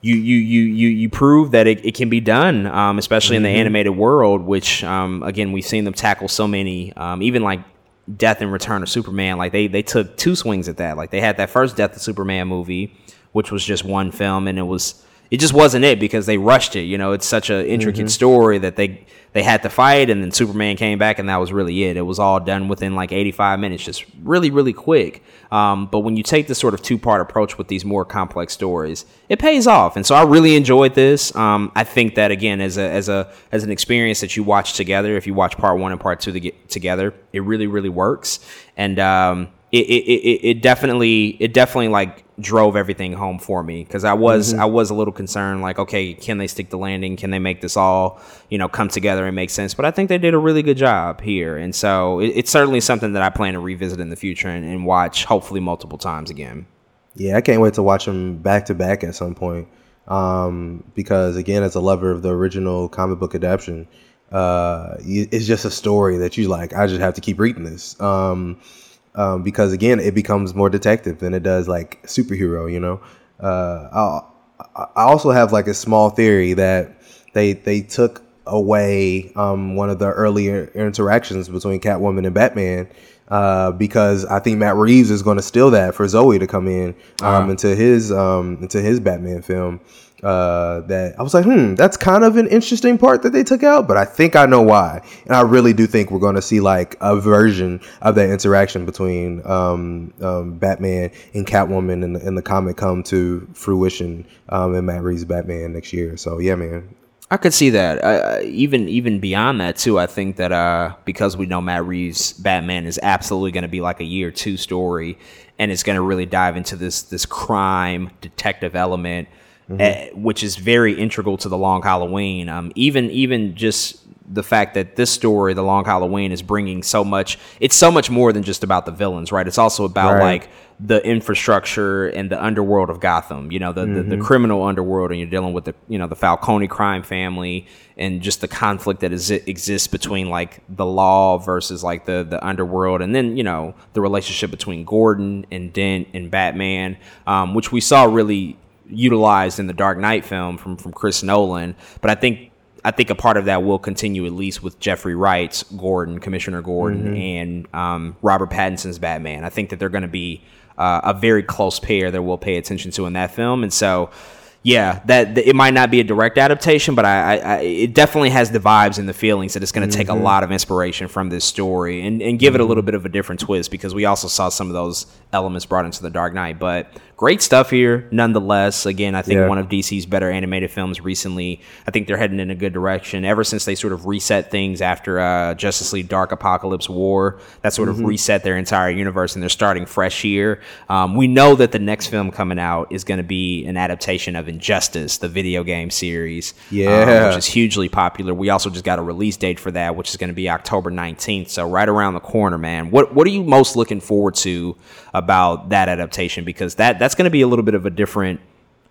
You, you, you, you, you prove that it, it can be done, um, especially mm-hmm. in the mm-hmm. animated world, which, um, again, we've seen them tackle so many, um, even like Death and Return of Superman. Like they, they took two swings at that. Like they had that first Death of Superman movie, which was just one film, and it was it just wasn't it because they rushed it. You know, it's such an intricate mm-hmm. story that they they had to fight, and then Superman came back, and that was really it. It was all done within like 85 minutes, just really, really quick. Um, but when you take this sort of two part approach with these more complex stories, it pays off, and so I really enjoyed this. Um, I think that again, as a as a as an experience that you watch together, if you watch part one and part two to get together, it really, really works. And um, it, it, it, it definitely it definitely like drove everything home for me because I was
Mhm.
I was a little concerned like okay can they stick the landing can they make this all you know come together and make sense but I think they did a really good job here and so it, it's certainly something that I plan to revisit in the future and, and watch hopefully multiple times again.
Yeah, I can't wait to watch them back to back at some point. Um, because again, as a lover of the original comic book adaptation, uh, it's just a story that you like. I just have to keep reading this. Um, um, because again, it becomes more detective than it does like superhero. You know. Uh, I I also have like a small theory that they they took away um, one of the earlier interactions between Catwoman and Batman uh, because I think Matt Reeves is going to steal that for Zoe to come in um,
Uh-huh.
into his um, into his Batman film. Uh, that I was like, hmm, that's kind of an interesting part that they took out, but I think I know why, and I really do think we're going to see like a version of that interaction between um, um, Batman and Catwoman in the, in the comic come to fruition um, in Matt Reeves' Batman next year. So yeah, man,
I could see that. Uh, even even beyond that too, I think that uh, because we know Matt Reeves' Batman is absolutely going to be like a year two story, and it's going to really dive into this this crime detective element,
Mhm.
eh, which is very integral to the Long Halloween. Um, even even just the fact that this story, the Long Halloween, is bringing so much. It's so much more than just about the villains, right? It's also about
Right.
like the infrastructure and the underworld of Gotham. You know, the, the, the
Mhm.
criminal underworld, and you're dealing with the you know the Falcone crime family and just the conflict that is, exists between like the law versus like the the underworld, and then you know the relationship between Gordon and Dent and Batman, um, which we saw really utilized in the Dark Knight film from from Chris Nolan. But I think I think a part of that will continue at least with Jeffrey Wright's Gordon, Commissioner Gordon,
Mhm.
and um, Robert Pattinson's Batman. I think that they're going to be uh, a very close pair that we'll pay attention to in that film, and so. Yeah, that that- it might not be a direct adaptation, but I, I, it definitely has the vibes and the feelings that it's going to take a
Mhm.
lot of inspiration from this story and, and give it a
Mhm.
little bit of a different twist because we also saw some of those elements brought into the Dark Knight. But great stuff here, nonetheless. Again, I think
Yeah.
one of DC's better animated films recently. I think they're heading in a good direction. Ever since they sort of reset things after uh, Justice League Dark Apocalypse War, that sort of
Mhm.
reset their entire universe, and they're starting fresh here. Um, we know that the next film coming out is going to be an adaptation of Injustice, the video game series, um, which is hugely popular. We also just got a release date for that, which is going to be October 19th. So right around the corner, man. What what are you most looking forward to about that adaptation? Because that that's going to be a little bit of a different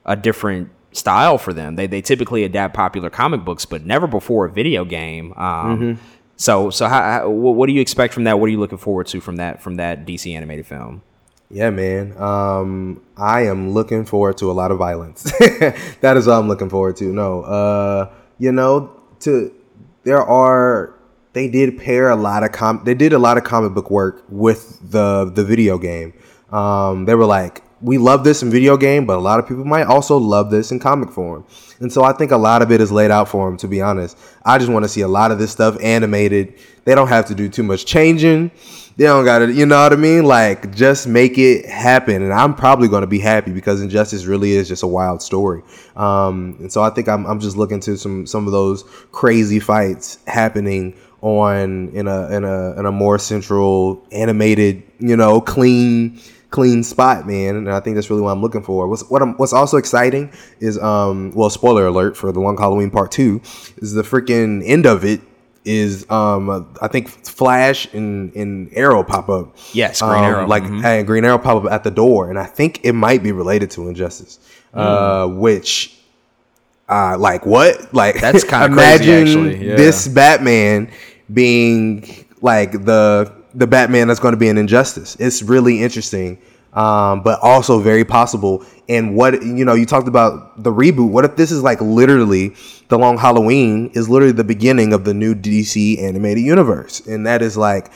a different style for them. They they typically adapt popular comic books, but never before a video game. Um,
Mhm.
So so how, how, what what do you expect from that? What are you looking forward to from that from that DC animated film?
Yeah, man. Um, I am looking forward to a lot of violence. that is what I'm looking forward to. No, uh, you know, to there are they did pair a lot of com they did a lot of comic book work with the the video game. Um, they were like, we love this in video game, but a lot of people might also love this in comic form. And so I think a lot of it is laid out for them. To be honest, I just want to see a lot of this stuff animated. They don't have to do too much changing. They don't got to, you know what I mean? Like, just make it happen. And I'm probably going to be happy because Injustice really is just a wild story. Um, and so I think I'm, I'm just looking to some some of those crazy fights happening on in a in a in a more central animated, you know, clean clean spot, man. And I think that's really what I'm looking for. What's what I'm what's also exciting is um well spoiler alert for the one Halloween part two is the freaking end of it is um uh, I think Flash and, and Arrow pop up.
Yes, Green
Um,
Arrow.
Like
Mhm.
and Green Arrow pop up at the door, and I think it might be related to Injustice. Uh, which uh like what? Like
That's kinda crazy,
imagine
actually. Yeah.
this Batman being like the the Batman that's going to be an Injustice. It's really interesting, um, but also very possible. And what you know, you talked about the reboot. What if this is like literally the Long Halloween is literally the beginning of the new DC animated universe, and that is like.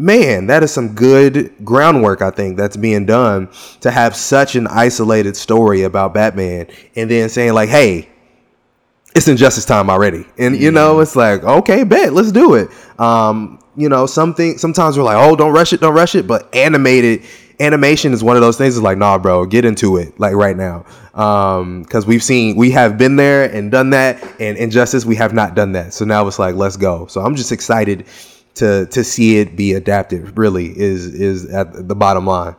Man, that is some good groundwork, I think, that's being done to have such an isolated story about Batman and then saying, like, hey, it's injustice time already and you know it's like okay bet let's do it um you know something sometimes we're like oh don't rush it don't rush it but animated animation is one of those things is like nah bro get into it like right now um because we've seen we have been there and done that and injustice we have not done that so now it's like let's go so i'm just excited to to see it be adapted. Really is is at the bottom line.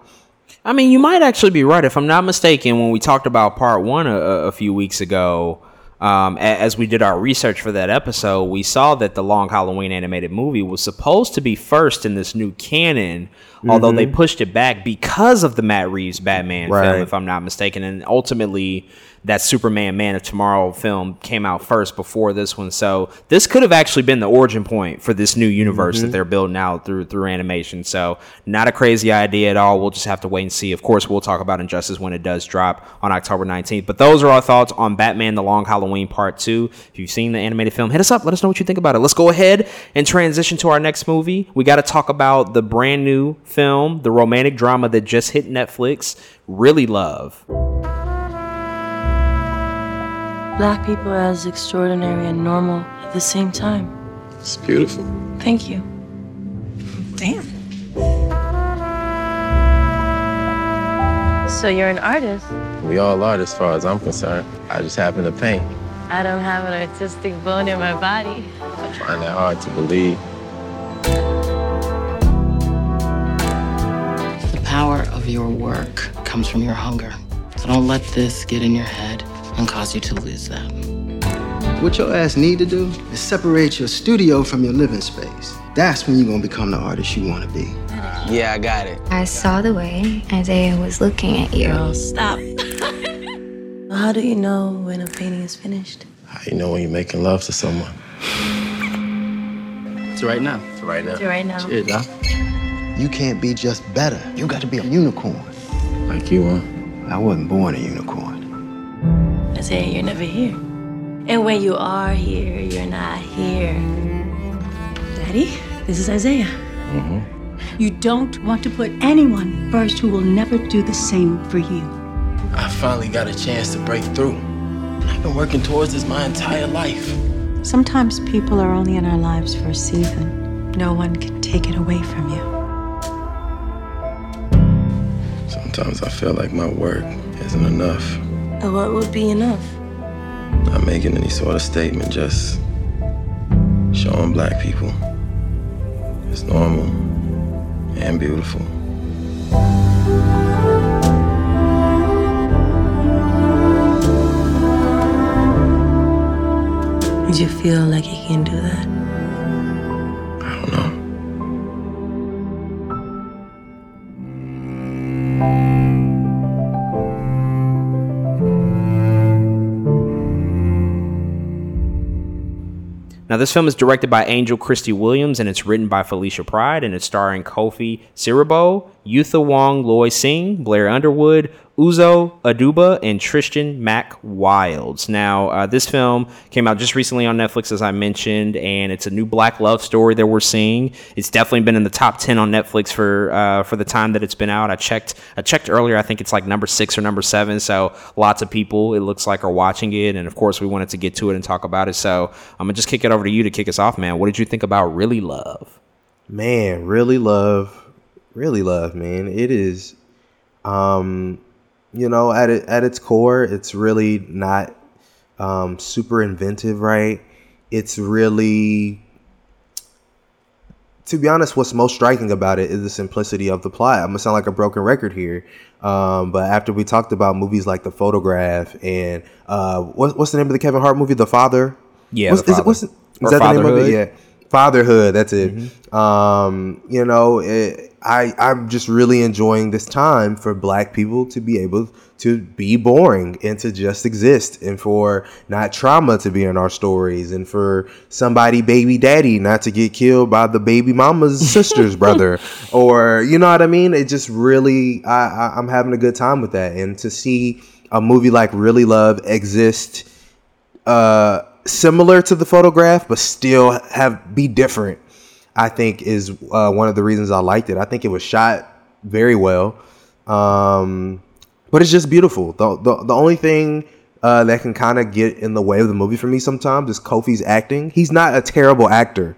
I mean, you might actually be right. If I'm not mistaken, when we talked about part one a, a few weeks ago, um, as we did our research for that episode, we saw that the Long Halloween animated movie was supposed to be first in this new canon, mm-hmm. although they pushed it back because of the Matt Reeves Batman right. film, if I'm not mistaken. And ultimately, that Superman Man of Tomorrow film came out first before this one. So this could have actually been the origin point for this new universe mm-hmm. that they're building out through through animation. So not a crazy idea at all. We'll just have to wait and see. Of course, we'll talk about Injustice when it does drop on October 19th. But those are our thoughts on Batman the Long Halloween Part 2. If you've seen the animated film, hit us up. Let us know what you think about it. Let's go ahead and transition to our next movie. We got to talk about the brand new film, the romantic drama that just hit Netflix, Really Love.
Black people as extraordinary and normal at the same time.
It's beautiful.
Thank you.
Damn.
So you're an artist?
We all are as far as I'm concerned. I just happen to paint.
I don't have an artistic bone in my body.
I find that hard to believe.
The power of your work comes from your hunger. So don't let this get in your head and cause you to lose that.
What your ass need to do is separate your studio from your living space. That's when you're gonna become the artist you wanna be.
Yeah, I got it.
I saw the way Isaiah was looking at you.
Girl, stop. How do you know when a painting is finished?
How you know when you're making love to someone?
It's right now.
It's right now.
It's right now.
Cheers, huh?
You can't be just better. You got to be a unicorn.
Like you, huh?
I wasn't born a unicorn.
Isaiah, you're never here. And when you are here, you're not here. Daddy, this is Isaiah.
Mm-hmm. You don't want to put anyone first who will never do the same for you.
I finally got a chance to break through. I've been working towards this my entire life.
Sometimes people are only in our lives for a season. No one can take it away from you.
Sometimes I feel like my work isn't enough.
What would be enough?
Not making any sort of statement, just showing black people it's normal and beautiful.
Did you feel like you can do that?
I don't know.
Now, this film is directed by Angel Kristi Williams and it's written by Felicia Pride and it's starring Kofi Siriboe, Yootha Wong-Loi-Sing, Blair Underwood, Uzo Aduba and Tristan Mack Wilds. Now, uh, this film came out just recently on Netflix, as I mentioned, and it's a new black love story that we're seeing. It's definitely been in the top ten on Netflix for uh, for the time that it's been out. I checked I checked earlier. I think it's like number six or number seven. So lots of people it looks like are watching it, and of course we wanted to get to it and talk about it. So I'm gonna just kick it over to you to kick us off, man. What did you think about Really Love?
Man, really love, really love, man. It is. Um, you know, at it, at its core, it's really not um, super inventive, right? It's really, to be honest, what's most striking about it is the simplicity of the plot. I'm gonna sound like a broken record here, um, but after we talked about movies like The Photograph and uh, what, what's the name of the Kevin Hart movie, The Father?
Yeah,
what's,
The
is, it, what's, is that the name of it? Yeah, Fatherhood. That's it. Mm-hmm. Um, you know, it, I I'm just really enjoying this time for black people to be able to be boring and to just exist and for not trauma to be in our stories and for somebody baby daddy not to get killed by the baby mama's sister's brother or you know what I mean it just really I, I I'm having a good time with that and to see a movie like Really Love exist uh similar to the photograph but still have be different I think is uh, one of the reasons I liked it. I think it was shot very well, um, but it's just beautiful. The the, the only thing uh, that can kind of get in the way of the movie for me sometimes is Kofi's acting. He's not a terrible actor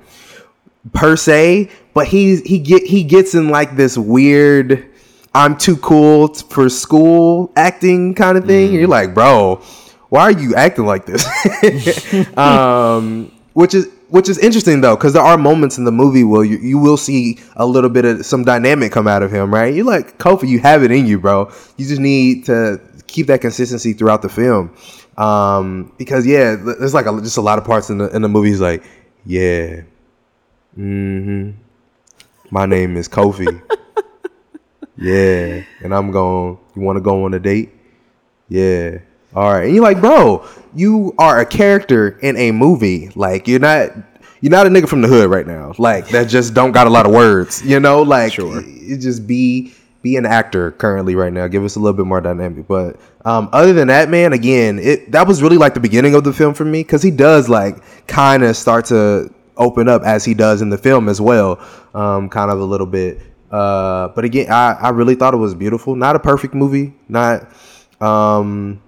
per se, but he's he get he gets in like this weird I'm too cool for school acting kind of thing. Mm. You're like, bro, why are you acting like this? um, which is which is interesting though, because there are moments in the movie where you, you will see a little bit of some dynamic come out of him, right? You're like Kofi, you have it in you, bro. You just need to keep that consistency throughout the film, um, because yeah, there's like a, just a lot of parts in the in the movie. He's like, yeah, mm-hmm. My name is Kofi. yeah, and I'm going. You want to go on a date? Yeah. All right. And you're like, bro, you are a character in a movie. Like you're not you're not a nigga from the hood right now. Like that just don't got a lot of words. You know, like sure. you just be be an actor currently right now. Give us a little bit more dynamic. But um, other than that, man, again, it that was really like the beginning of the film for me because he does like kind of start to open up as he does in the film as well, um, kind of a little bit. Uh, but again, I, I really thought it was beautiful. Not a perfect movie. Not um,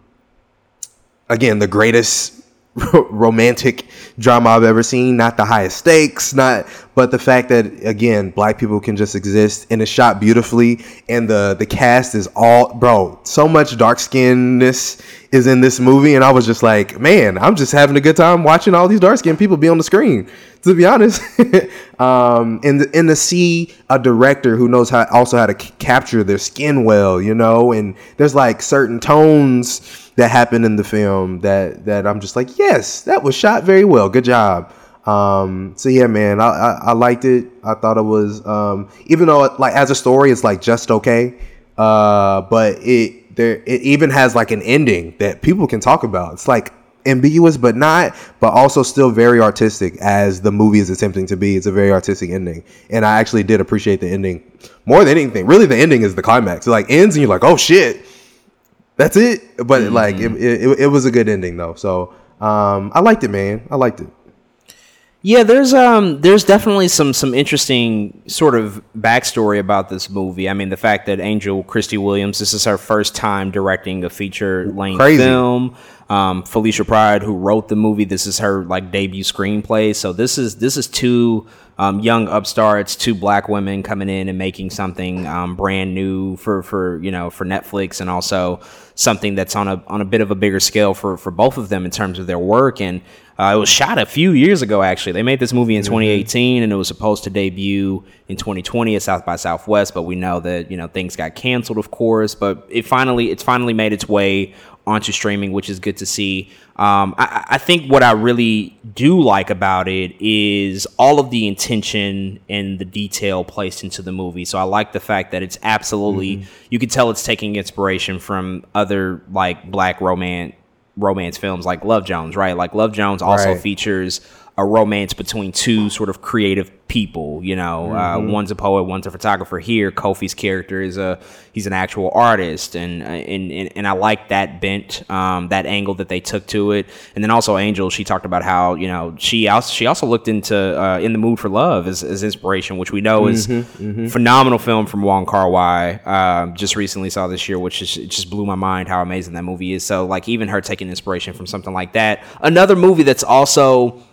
again the greatest romantic drama I've ever seen. Not the highest stakes, not but the fact that again black people can just exist and it's shot beautifully and the the cast is all bro. So much dark skinness is in this movie and I was just like, man, I'm just having a good time watching all these dark skinned people be on the screen. To be honest, um, and and to see a director who knows how also how to c- capture their skin well, you know, and there's like certain tones that happened in the film that that I'm just like, yes, that was shot very well. Good job. Um, so yeah, man, I, I, I liked it. I thought it was um, even though it, like as a story, it's like just okay. Uh, but it there it even has like an ending that people can talk about. It's like ambiguous but not but also still very artistic as the movie is attempting to be it's a very artistic ending and i actually did appreciate the ending more than anything really the ending is the climax it like ends and you're like oh shit that's it. But mm-hmm. like it, it, it, was a good ending though. So um, I liked it, man. I liked it.
Yeah, there's um there's definitely some some interesting sort of backstory about this movie. I mean, the fact that Angel Kristi Williams, this is her first time directing a feature length film. Um, Felicia Pride, who wrote the movie, this is her like debut screenplay. So this is this is two um, young upstarts, two black women coming in and making something um, brand new for for you know for Netflix, and also something that's on a on a bit of a bigger scale for for both of them in terms of their work. And uh, it was shot a few years ago. Actually, they made this movie in mm-hmm. 2018, and it was supposed to debut in 2020 at South by Southwest. But we know that you know things got canceled, of course. But it finally it's finally made its way onto streaming, which is good to see. Um, I, I, think what I really do like about it is all of the intention and the detail placed into the movie. So I like the fact that it's absolutely mm-hmm. you can tell it's taking inspiration from other like black romance romance films like Love Jones, right? Like Love Jones also right. features a romance between two sort of creative people. You know, uh, mm-hmm. uh, one's a poet, one's a photographer. Here, Kofi's character is a he's an actual artist, and and and, and I like that bent, um, that angle that they took to it. And then also Angel, she talked about how you know she also she also looked into uh, In the Mood for Love as, as inspiration, which we know is mm-hmm, mm-hmm. phenomenal film from Wong Kar Wai. Um, just recently saw this year, which is, just blew my mind how amazing that movie is. So like even her taking inspiration from something like that. Another movie that's also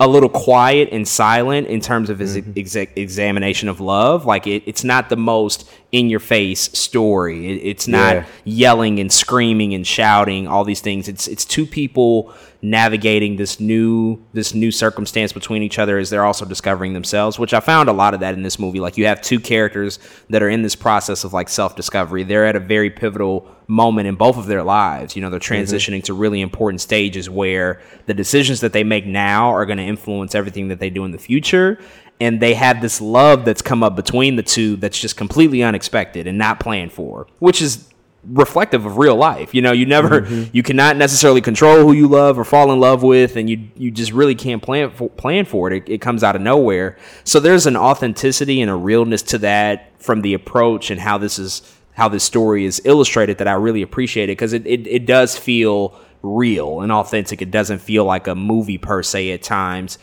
a little quiet and silent in terms of his mm-hmm. ex- examination of love. Like it, it's not the most in your face story. It, it's not yeah. yelling and screaming and shouting all these things. It's it's two people navigating this new this new circumstance between each other as they're also discovering themselves which i found a lot of that in this movie like you have two characters that are in this process of like self-discovery they're at a very pivotal moment in both of their lives you know they're mm-hmm. transitioning mm-hmm. to really important stages where the decisions that they make now are going to influence everything that they do in the future and they have this love that's come up between the two that's just completely unexpected and not planned for which is reflective of real life. You know, you never, mm-hmm. you cannot necessarily control who you love or fall in love with, and you you just really can't plan for, plan for it. it. It comes out of nowhere. So there's an authenticity and a realness to that from the approach and how this is how this story is illustrated that I really appreciate it because it, it it does feel real and authentic. It doesn't feel like a movie per se at times.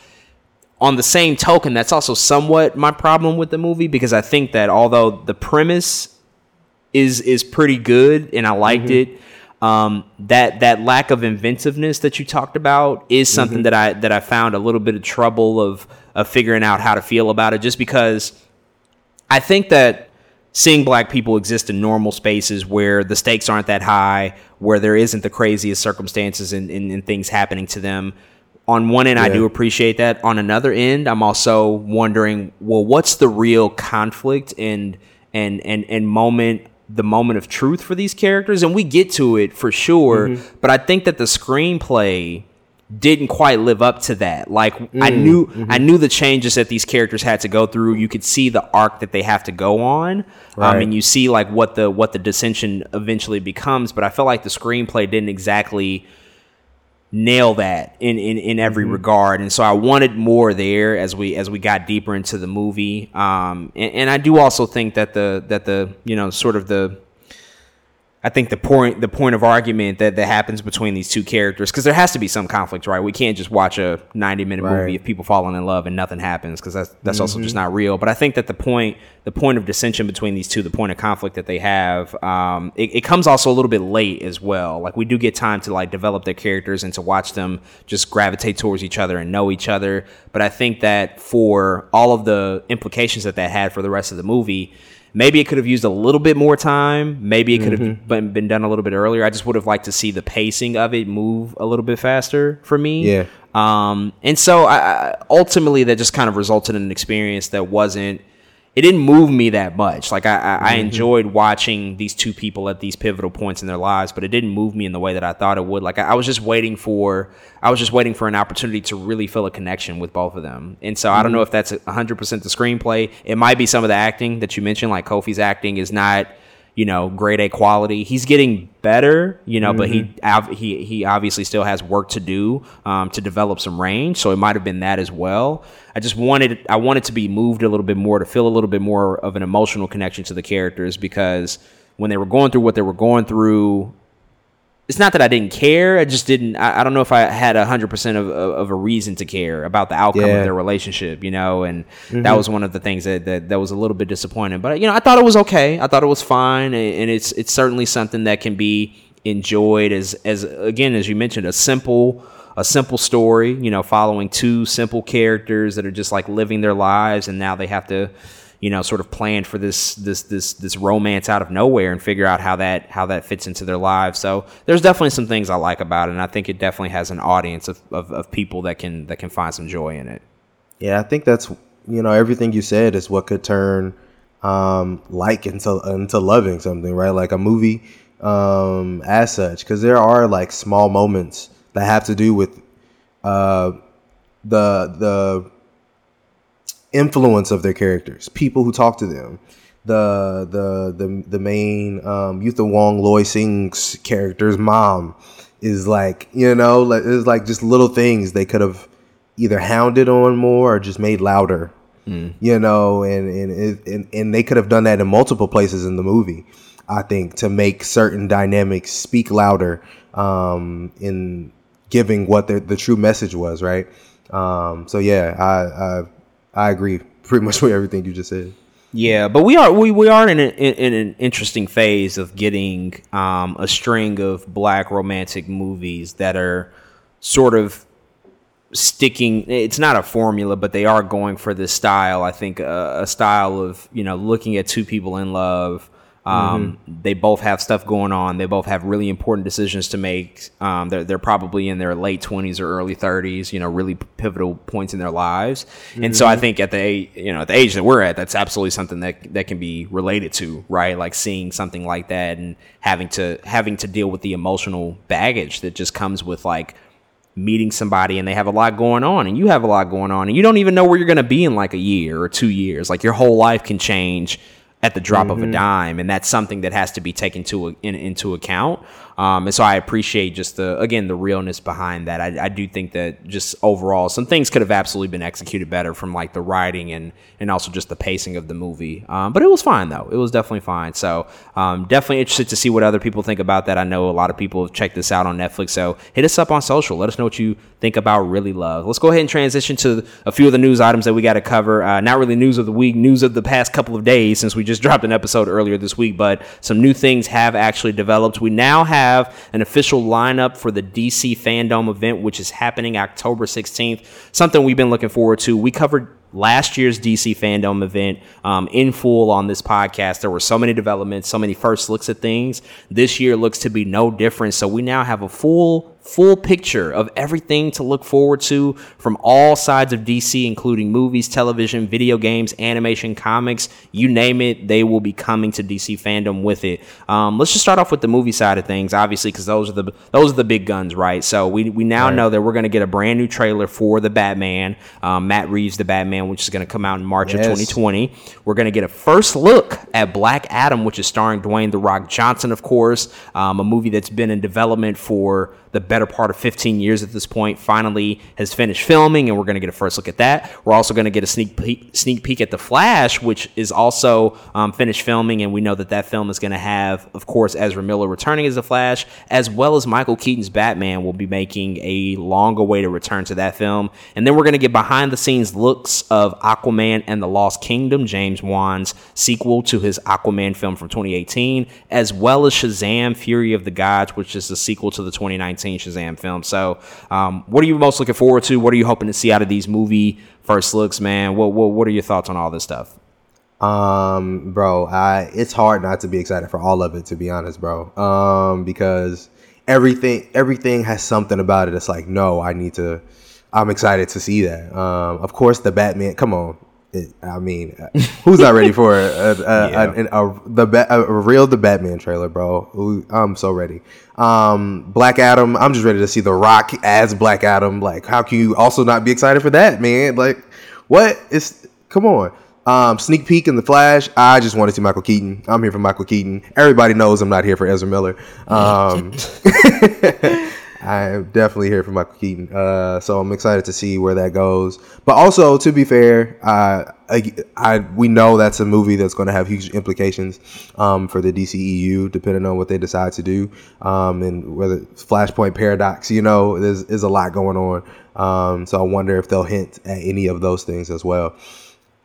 On the same token, that's also somewhat my problem with the movie because I think that although the premise is is pretty good, and I liked mm-hmm. it. Um, that that lack of inventiveness that you talked about is something mm-hmm. that I that I found a little bit of trouble of of figuring out how to feel about it. Just because I think that seeing black people exist in normal spaces where the stakes aren't that high, where there isn't the craziest circumstances and, and, and things happening to them, on one end, I do appreciate that. On another end, I'm also wondering, well, what's the real conflict and and and and moment, the moment of truth for these characters? And we get to it for sure,
Mhm.
but I think that the screenplay didn't quite live up to that. Like I
Mm,
knew
mhm.
I knew the changes that these characters had to go through. You could see the arc that they have to go on. Um,
Right.
and you see like what the what the dissension eventually becomes, but I felt like the screenplay didn't exactly nail that in in, in every
Mm-hmm.
regard and so i wanted more there as we as we got deeper into the movie um and, and i do also think that the that the you know sort of the I think the point the point of argument that, that happens between these two characters because there has to be some conflict, right? We can't just watch a ninety minute
Right.
movie of people falling in love and nothing happens because that's that's also
Mhm.
just not real. But I think that the point the point of dissension between these two, the point of conflict that they have, um, it, it comes also a little bit late as well. Like we do get time to like develop their characters and to watch them just gravitate towards each other and know each other. But I think that for all of the implications that that had for the rest of the movie. Maybe it could have used a little bit more time. Maybe it could have
Mhm.
been, been done a little bit earlier. I just would have liked to see the pacing of it move a little bit faster for me.
Yeah.
Um, and so I, I ultimately that just kind of resulted in an experience that wasn't. It didn't move me that much. Like I, I, I
Mhm.
enjoyed watching these two people at these pivotal points in their lives, but it didn't move me in the way that I thought it would. Like I, I was just waiting for, I was just waiting for an opportunity to really feel a connection with both of them. And so I don't
Mhm.
know if that's hundred percent the screenplay. It might be some of the acting that you mentioned. Like Kofi's acting is not you know, grade A quality. He's getting better, you know, but he ob- he he obviously still has work to do um, to develop some range. So it might have been that as well. I just wanted I wanted to be moved a little bit more to feel a little bit more of an emotional connection to the characters because when they were going through what they were going through. It's not that I didn't care. I just didn't. I, I don't know if I had hundred percent of of a reason to care about the outcome
Yeah.
of their relationship. You know, and that
Mhm.
was one of the things that, that that was a little bit disappointing. But you know, I thought it was okay. I thought it was fine, and and it's it's certainly something that can be enjoyed as as again as you mentioned a simple a simple story. You know, following two simple characters that are just like living their lives, and now they have to you know sort of plan for this this this this romance out of nowhere and figure out how that how that fits into their lives. So there's definitely some things I like about it, and I think it definitely has an audience of, of, of people that can that can find some joy in it.
Yeah, I think that's you know everything you said is what could turn um, like into into loving something, right? Like a movie um, as such, because there are like small moments that have to do with uh, the the influence of their characters, people who talk to them. The the the the main um, Yootha Wong-Loi-Sing's character's mom is like you know like it's like just little things they could have either hounded on more or just made louder you know and and, and and they could have done that in multiple places in the movie i think to make certain dynamics speak louder um in giving what the, the true message was right um so yeah i i i agree pretty much with everything you just said
Yeah, but we are we, we are in, a, in in an interesting phase of getting um, a string of black romantic movies that are sort of sticking. It's not a formula, but they are going for this style. I think uh, a style of you know looking at two people in love. Um, They both have stuff going on. They both have really important decisions to make. Um, they're, they're probably in their late twenties or early thirties. You know, really pivotal points in their lives. And so I
Mhm.
think at the you know at the age that we're at, that's absolutely something that that can be related to, right? Like seeing something like that and having to having to deal with the emotional baggage that just comes with like meeting somebody and they have a lot going on and you have a lot going on and you don't even know where you're going to be in like a year or two years like your whole life can change at the drop of a
Mhm.
dime and that's something that has to be taken to in, into account. Um, and so i appreciate just the again the realness behind that. I, I do think that just overall some things could have absolutely been executed better from like the writing and and also just the pacing of the movie. Um, but it was fine though. It was definitely fine. So um, definitely interested to see what other people think about that. I know a lot of people have checked this out on netflix so hit us up on social. Let us know what you think about really love let's go ahead and transition to a few of the news items that we got to cover uh, not really news of the week news of the past couple of days since we just dropped an episode earlier this week but some new things have actually developed we now have an official lineup for the dc fandom event which is happening october 16th something we've been looking forward to we covered last year's DC fandom event um, in full on this podcast. There were so many developments, so many first looks at things. This year looks to be no different. So we now have a full full picture of everything to look forward to from all sides of DC, including movies, television, video games, animation, comics, you name it, they will be coming to DC fandom with it. Um, let's just start off with the movie side of things, obviously, because those are the those are the big guns, right? So we we now
Right.
know that we're going to get a brand new trailer for the Batman, um, Matt Reeves, the Batman, which is going to come out in March of 2020. We're going to get a first look at Black Adam, which is starring Dwayne the Rock Johnson, of course, um, a movie that's been in development for the better part of 15 years at this point. Finally, has finished filming, and we're going to get a first look at that. We're also going to get a sneak peek, sneak peek at the Flash, which is also um, finished filming, and we know that that film is going to have, of course, Ezra Miller returning as the Flash, as well as Michael Keaton's Batman will be making a long-awaited return to that film. And then we're going to get behind-the-scenes looks of Aquaman and the Lost Kingdom, James Wan's sequel to his Aquaman film from 2018, as well as Shazam: Fury of the Gods, which is the sequel to the 2019 Shazam film. So, um, what are you most looking forward to? What are you hoping to see out of these movie first looks, man? What what, what are your thoughts on all this stuff?
Um, bro, I it's hard not to be excited for all of it, to be honest, bro. Um, because everything everything has something about it. It's like, no, I need to. I'm excited to see that. Um, of course, the Batman. Come on. It, I mean, uh, who's not ready for a, a, a,
Yeah.
a, a, the ba- a real the Batman trailer, bro? I'm so ready. Um, Black Adam. I'm just ready to see The Rock as Black Adam. Like, how can you also not be excited for that, man? Like, what? It's come on. Um, sneak peek in the Flash. I just want to see Michael Keaton. I'm here for Michael Keaton. Everybody knows I'm not here for Ezra Miller. Um, I am definitely here for Michael Keaton. Uh, so I'm excited to see where that goes. But also, to be fair, uh, I, I we know that's a movie that's going to have huge implications um, for the DCEU, depending on what they decide to do, um, and whether Flashpoint Paradox. You know, there's is a lot going on. Um, so I wonder if they'll hint at any of those things as well.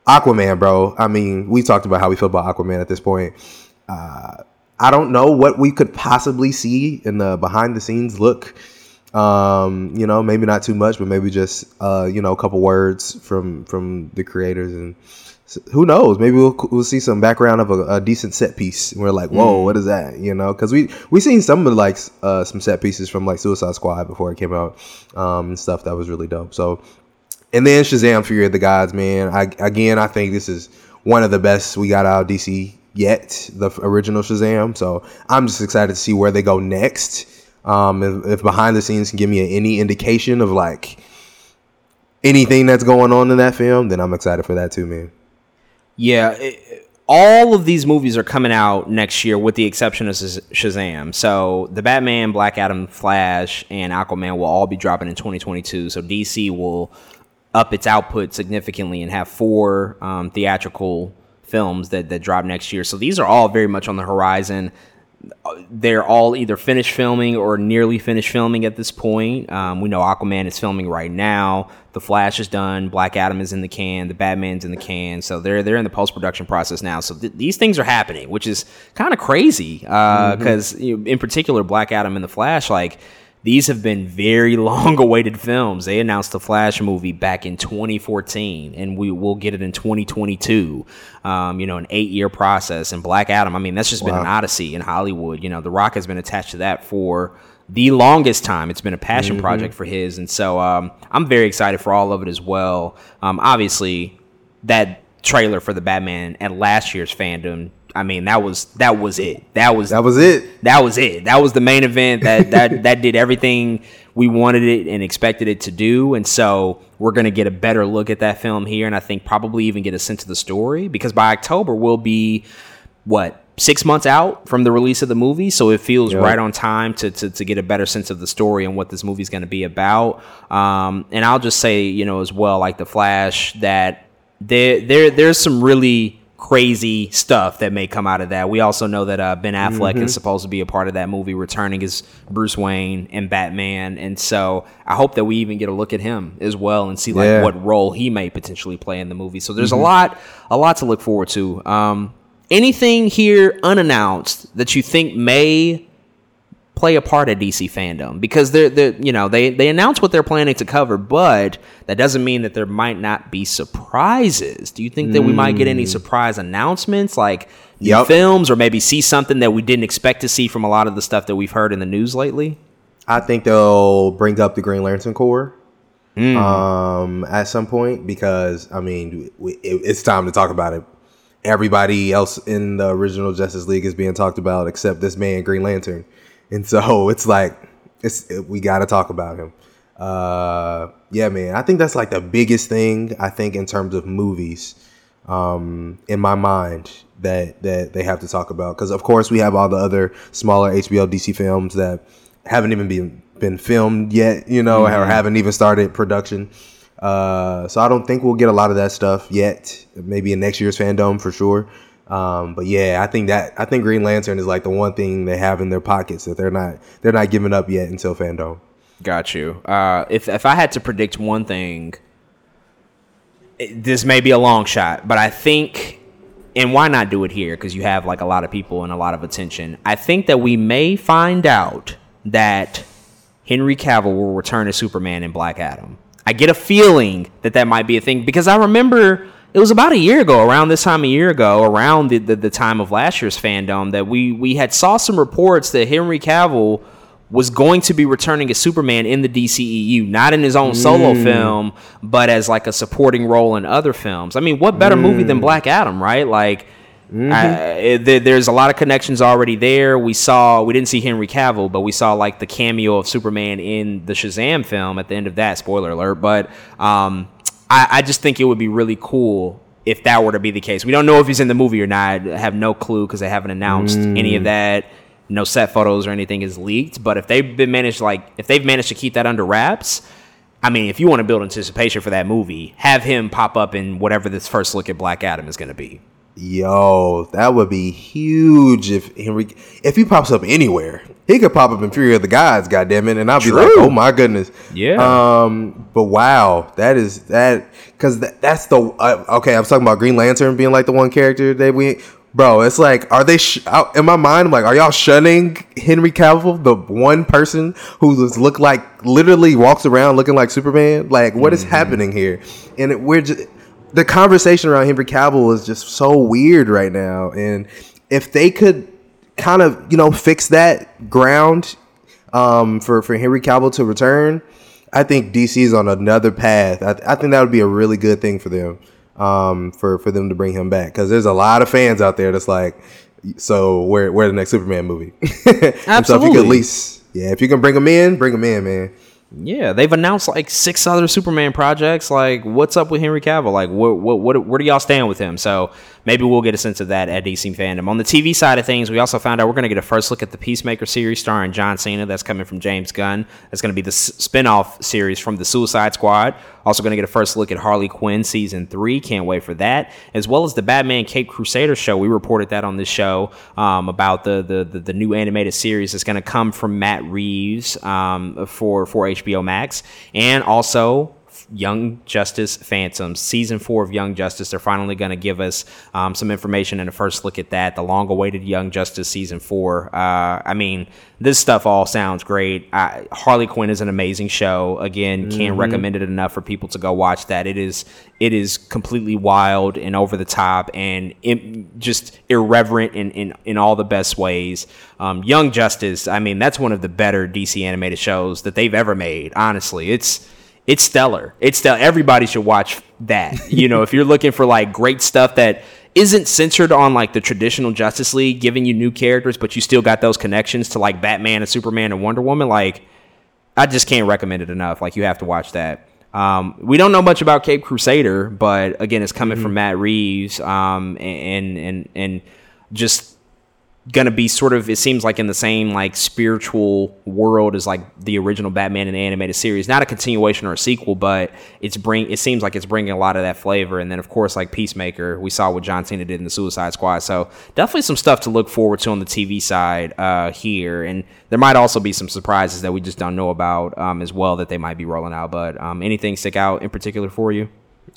Aquaman, bro. I mean, we talked about how we feel about Aquaman at this point. Uh, I don't know what we could possibly see in the behind the scenes look. Um, you know, maybe not too much, but maybe just uh, you know, a couple words from from the creators and who knows? Maybe we'll we'll see some background of a, a decent set piece. And we're like, whoa,
Mm.
what is that? You know, because we we seen some of like uh, some set pieces from like Suicide Squad before it came out, um, and stuff that was really dope. So and then Shazam Fury of the Gods, man. I again I think this is one of the best we got out of DC yet, the original Shazam. So I'm just excited to see where they go next. Um, if, if behind the scenes can give me any indication of like anything that's going on in that film, then I'm excited for that too, man.
Yeah, it, all of these movies are coming out next year, with the exception of Shazam. So the Batman, Black Adam, Flash, and Aquaman will all be dropping in 2022. So DC will up its output significantly and have four um, theatrical films that that drop next year. So these are all very much on the horizon they're all either finished filming or nearly finished filming at this point. Um, we know Aquaman is filming right now. The Flash is done. Black Adam is in the can. The Batman's in the can. So they're they're in the post production process now. So th- these things are happening, which is kind of crazy. Because you know, in particular, Black Adam and the Flash, like these have been very long awaited films. They announced the Flash movie back in 2014, and we will get it in 2022. Um, you know, an eight year process. And Black Adam, I mean, that's just been an odyssey in Hollywood. You know, The Rock has been attached to that for the longest time. It's been a passion
Mhm.
project for his. And so um, I'm very excited for all of it as well. Um, obviously, that trailer for the Batman at last year's fandom. I mean, that was that was it. That was
that was it.
That was it. That was the main event. That that that did everything we wanted it and expected it to do. And so we're gonna get a better look at that film here, and I think probably even get a sense of the story because by October we'll be what six months out from the release of the movie so it feels
Yep.
right on time to, to, to get a better sense of the story and what this movie's going to be about um, and i'll just say you know as well like the flash that there there there's some really crazy stuff that may come out of that we also know that uh, ben affleck
Mhm.
is supposed to be a part of that movie returning as bruce wayne and batman and so i hope that we even get a look at him as well and see like
Yeah.
what role he may potentially play in the movie so there's
Mhm.
a lot a lot to look forward to um, anything here unannounced that you think may play a part of DC fandom because they're, they're you know they they announce what they're planning to cover, but that doesn't mean that there might not be surprises. Do you think that we might get any
Mm.
surprise announcements like new films or maybe see something that we didn't expect to see from a lot of the stuff that we've heard in the news lately?
I think they'll bring up the Green Lantern Corps
Mm.
um, at some point because I mean it, it's time to talk about it. Everybody else in the original Justice League is being talked about except this man Green Lantern, and so it's like it's it, we got to talk about him. Uh, yeah, man, I think that's like the biggest thing I think in terms of movies um, in my mind that that they have to talk about because of course we have all the other smaller HBO DC films that haven't even been been filmed yet, you know, or
Mhm.
haven't even started production. Uh, so I don't think we'll get a lot of that stuff yet. Maybe in next year's fandom for sure. Um, but yeah, I think that I think Green Lantern is like the one thing they have in their pockets that they're not they're not giving up yet until fandom.
Got you. Uh, if if I had to predict one thing, it- this may be a long shot, but I think, and why not do it here? Because you have like a lot of people and a lot of attention. I think that we may find out that Henry Cavill will return as Superman in Black Adam. I get a feeling that that might be a thing because I remember it was about a year ago, around this time a year ago, around the, the, the time of last year's fandom, that we we had saw some reports that Henry Cavill was going to be returning as Superman in the DCEU, not in his own solo
Mm.
film, but as like a supporting role in other films. I mean, what better movie than Black Adam, right? Like, I- it- there- there's a lot of connections already there. We saw, we didn't see Henry Cavill, but we saw like the cameo of Superman in the Shazam film at the end of that. Spoiler alert! But um, I, I just think it would be really cool if that were to be the case. We don't know if he's in the movie or not. I have no clue because they haven't announced any of
Mm.
that. No set photos or anything is leaked. But if they've been managed like if they've managed to keep that under wraps, I mean, if you want to build anticipation for that movie, have him pop up in whatever this first look at Black Adam is going to be.
Yo, that would be huge if Henry if he pops up anywhere. He could pop up in Fury of the Gods, goddamn it, and I'll be like, oh my goodness,
Yeah.
Um, but wow, that is that because that, that's the uh, okay. I was talking about Green Lantern being like the one character that we, bro. It's like, are they sh- out, in my mind? I'm like, are y'all shunning Henry Cavill, the one person who just look like literally walks around looking like Superman? Like, what is happening here? And it, we're just the conversation around Henry Cavill is just so weird right now. And if they could kind of, you know, fix that ground um, for, for Henry Cavill to return, I think DC is on another path. I, I think that would be a really good thing for them, um, for, for them to bring him back. Because there's a lot of fans out there that's like, so where where the next Superman movie? And so if you could
Absolutely.
at least, yeah, if you can bring him in, bring him in, man.
Yeah, they've announced like six other Superman projects. Like, what's up with Henry Cavill? Like, what, what, what, where do y'all stand with him? So maybe we'll get a sense of that at DC fandom. On the TV side of things, we also found out we're going to get a first look at the Peacemaker series starring John Cena. That's coming from James Gunn. That's going to be the spin-off series from the Suicide Squad. Also going to get a first look at Harley Quinn season three. Can't wait for that. As well as the Batman Caped Crusader show. We reported that on this show um, about the, the the the new animated series that's going to come from Matt Reeves um, for for HBO Max, and also Young Justice Phantoms season four of Young Justice. They're finally going to give us um, some information and a first look at that. The long-awaited Young Justice season four. Uh, I mean, this stuff all sounds great. I, Harley Quinn is an amazing show. Again, can't
Mhm.
recommend it enough for people to go watch that. It is it is completely wild and over the top and im- just irreverent in, in in all the best ways. Um, Young Justice. I mean, that's one of the better DC animated shows that they've ever made. Honestly, it's it's stellar. It's stellar. Everybody should watch that. You know, if you're looking for like great stuff that isn't centered on like the traditional Justice League, giving you new characters, but you still got those connections to like Batman and Superman and Wonder Woman, like I just can't recommend it enough. Like you have to watch that. Um, we don't know much about Caped Crusader, but again, it's coming from Matt Reeves, um, and and and just gonna be sort of it seems like in the same like spiritual world as like the original Batman in the animated series. Not a continuation or a sequel, but it's bring it seems like it's bringing a lot of that flavor. And then of course like Peacemaker, we saw what John Cena did in the Suicide Squad. So definitely some stuff to look forward to on the TV side uh, here. And there might also be some surprises that we just don't know about um, as well that they might be rolling out. But um, anything stick out in particular for you?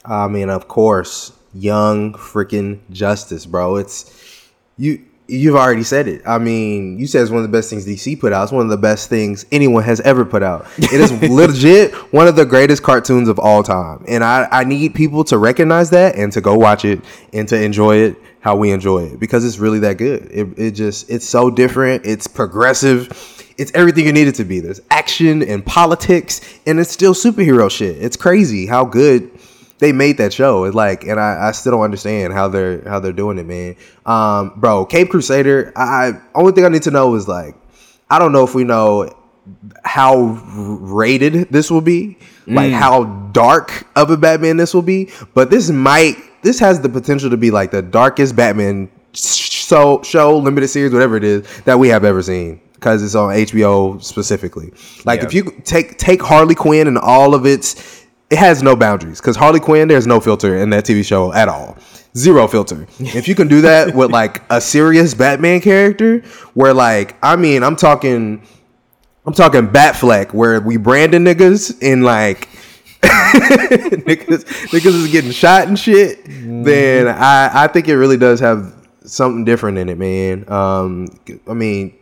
I mean, of course, young freaking justice, bro. It's you. You've already said it. I mean, you said it's one of the best things DC put out. It's one of the best things anyone has ever put out. It is legit one of the greatest cartoons of all time, and I, I need people to recognize that and to go watch it and to enjoy it how we enjoy it because it's really that good. It, it just it's so different. It's progressive. it's everything you need it to be. There's action and politics, and it's still superhero shit. It's crazy how good they made that show. It's like, and I, I still don't understand how they're how they're doing it, man. Um, bro, Caped Crusader. I only thing I need to know is like, I don't know if we know how rated this will be, like
Mm.
how dark of a Batman this will be. But this might, this has the potential to be like the darkest Batman show, show limited series, whatever it is that we have ever seen. Because it's on HBO specifically. Like
Yeah.
if you take take Harley Quinn and all of its, it has no boundaries. Because Harley Quinn, there's no filter in that TV show at all. Zero filter. if you can do that with like a serious Batman character, where like I mean, I'm talking, I'm talking Batfleck, where we branding niggas in like niggas, niggas is getting shot and shit, then I, I think it really does have something different in it, man. Um, I mean,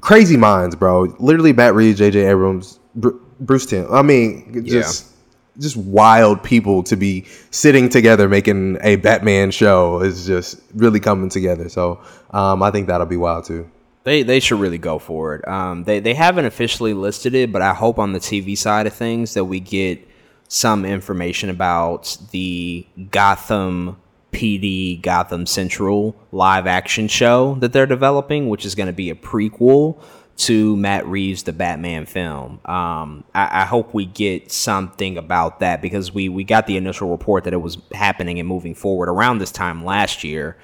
crazy minds, bro. Literally, Bat Reeves, J.J. Abrams, Br- Bruce Timm. I mean, just just wild people to be sitting together making a Batman show is just really coming together. So um, I think that'll be wild too.
They they should really go for it. Um, they they haven't officially listed it, but I hope on the TV side of things that we get some information about the Gotham PD Gotham Central live action show that they're developing, which is going to be a prequel to Matt Reeves' The Batman film. Um, I, I hope we get something about that because we we got the initial report that it was happening and moving forward around this time last year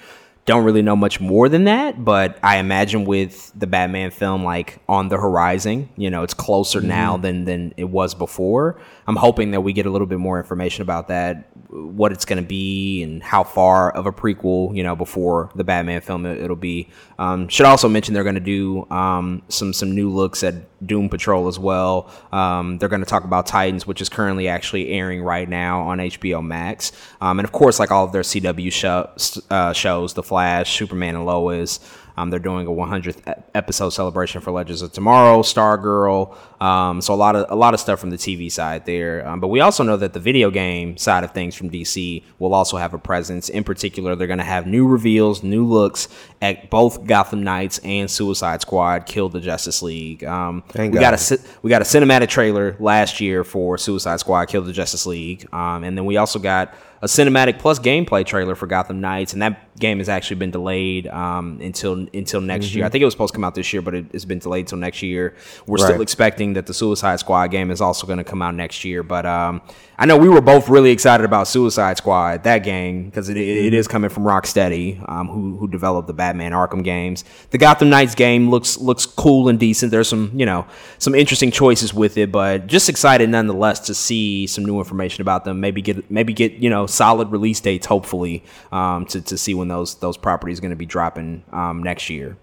don't really know much more than that, but I imagine with the Batman film like on the horizon, you know, it's closer now than than it was before. I'm hoping that we get a little bit more information about that, what it's going to be, and how far of a prequel, you know, before the Batman film it, will be. Um, should also mention they're going to do um, some some new looks at Doom Patrol as well. Um, they're going to talk about Titans, which is currently actually airing right now on HBO Max, um, and of course, like all of their CW show, uh, shows, The Flash, Superman, and Lois. Um, they're doing a 100th e- episode celebration for Legends of Tomorrow, Stargirl. Um, so a lot of a lot of stuff from the TV side there. Um, but we also know that the video game side of things from DC will also have a presence. In particular, they're going to have new reveals, new looks at both Gotham Knights and Suicide Squad. Kill the Justice League. Um, we got a we got a cinematic trailer last year for Suicide Squad: Kill the Justice League, um, and then we also got a cinematic plus gameplay trailer for Gotham Knights, and that game has actually been delayed um, until until next year.
Mhm.
I think it was supposed to come out this year, but it, it's been delayed until next year. We're
Right.
still expecting that the Suicide Squad game is also going to come out next year, but um, I know we were both really excited about Suicide Squad, that game, because it, it, it is coming from Rocksteady, um, who who developed the Batman Arkham games. The Gotham Knights game looks looks cool and decent. There's some you know some interesting choices with it, but just excited nonetheless to see some new information about them. Maybe get maybe get you know solid release dates, hopefully, um, to to see when those those properties are going to be dropping um, next year.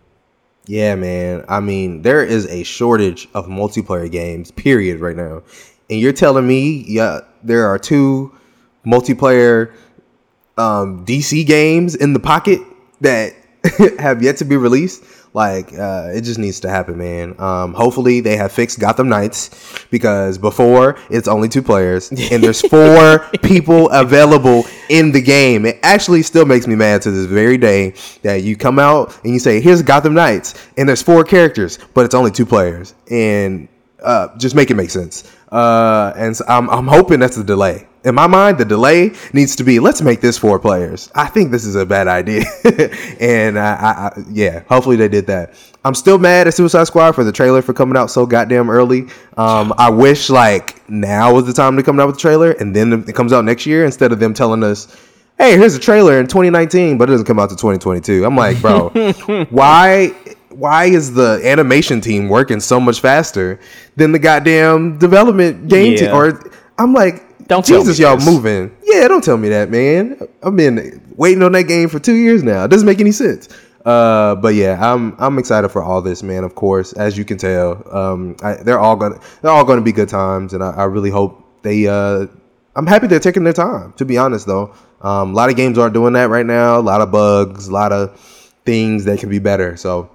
Yeah, man. I mean, there is a shortage of multiplayer games, period, right now. And you're telling me, yeah, there are two multiplayer um, DC games in the pocket that have yet to be released. Like, uh, it just needs to happen, man. Um, hopefully, they have fixed Gotham Knights because before it's only two players and there's four people available in the game. It actually still makes me mad to this very day that you come out and you say, "Here's Gotham Knights," and there's four characters, but it's only two players, and uh, just make it make sense. Uh, and so I'm, I'm hoping that's the delay. In my mind, the delay needs to be let's make this four players. I think this is a bad idea, and I, I, I, yeah, hopefully they did that. I'm still mad at Suicide Squad for the trailer for coming out so goddamn early. Um, I wish like now was the time to come out with the trailer, and then it comes out next year instead of them telling us, "Hey, here's a trailer in 2019," but it doesn't come out to 2022. I'm like, bro, why? Why is the animation team working so much faster than the goddamn development game team? Or I'm like,
Don't tell
Jesus,
me
y'all
this.
moving. Yeah, don't tell me that, man. I've been waiting on that game for two years now. It doesn't make any sense. Uh, but yeah, I'm I'm excited for all this, man. Of course, as you can tell, um, I, they're all gonna they're all gonna be good times, and I, I really hope they. Uh, I'm happy they're taking their time. To be honest, though, um, a lot of games aren't doing that right now. A lot of bugs, a lot of things that can be better. So,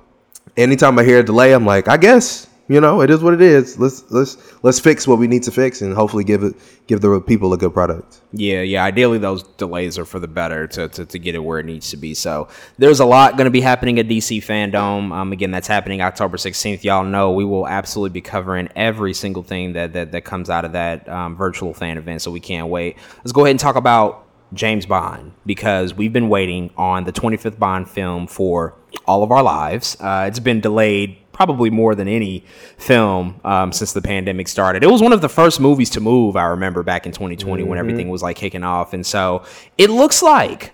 anytime I hear a delay, I'm like, I guess You know, it is what it is. Let's let's let's fix what we need to fix, and hopefully give it give the people a good product.
Yeah, yeah. Ideally, those delays are for the better to, to, to get it where it needs to be. So there's a lot going to be happening at DC Fandom. Um, again, that's happening October 16th. Y'all know we will absolutely be covering every single thing that that, that comes out of that um, virtual fan event. So we can't wait. Let's go ahead and talk about James Bond because we've been waiting on the 25th Bond film for all of our lives. Uh, it's been delayed probably more than any film um, since the pandemic started. It was one of the first movies to move, I remember, back in 2020 mm-hmm. when everything was like kicking off. And so it looks like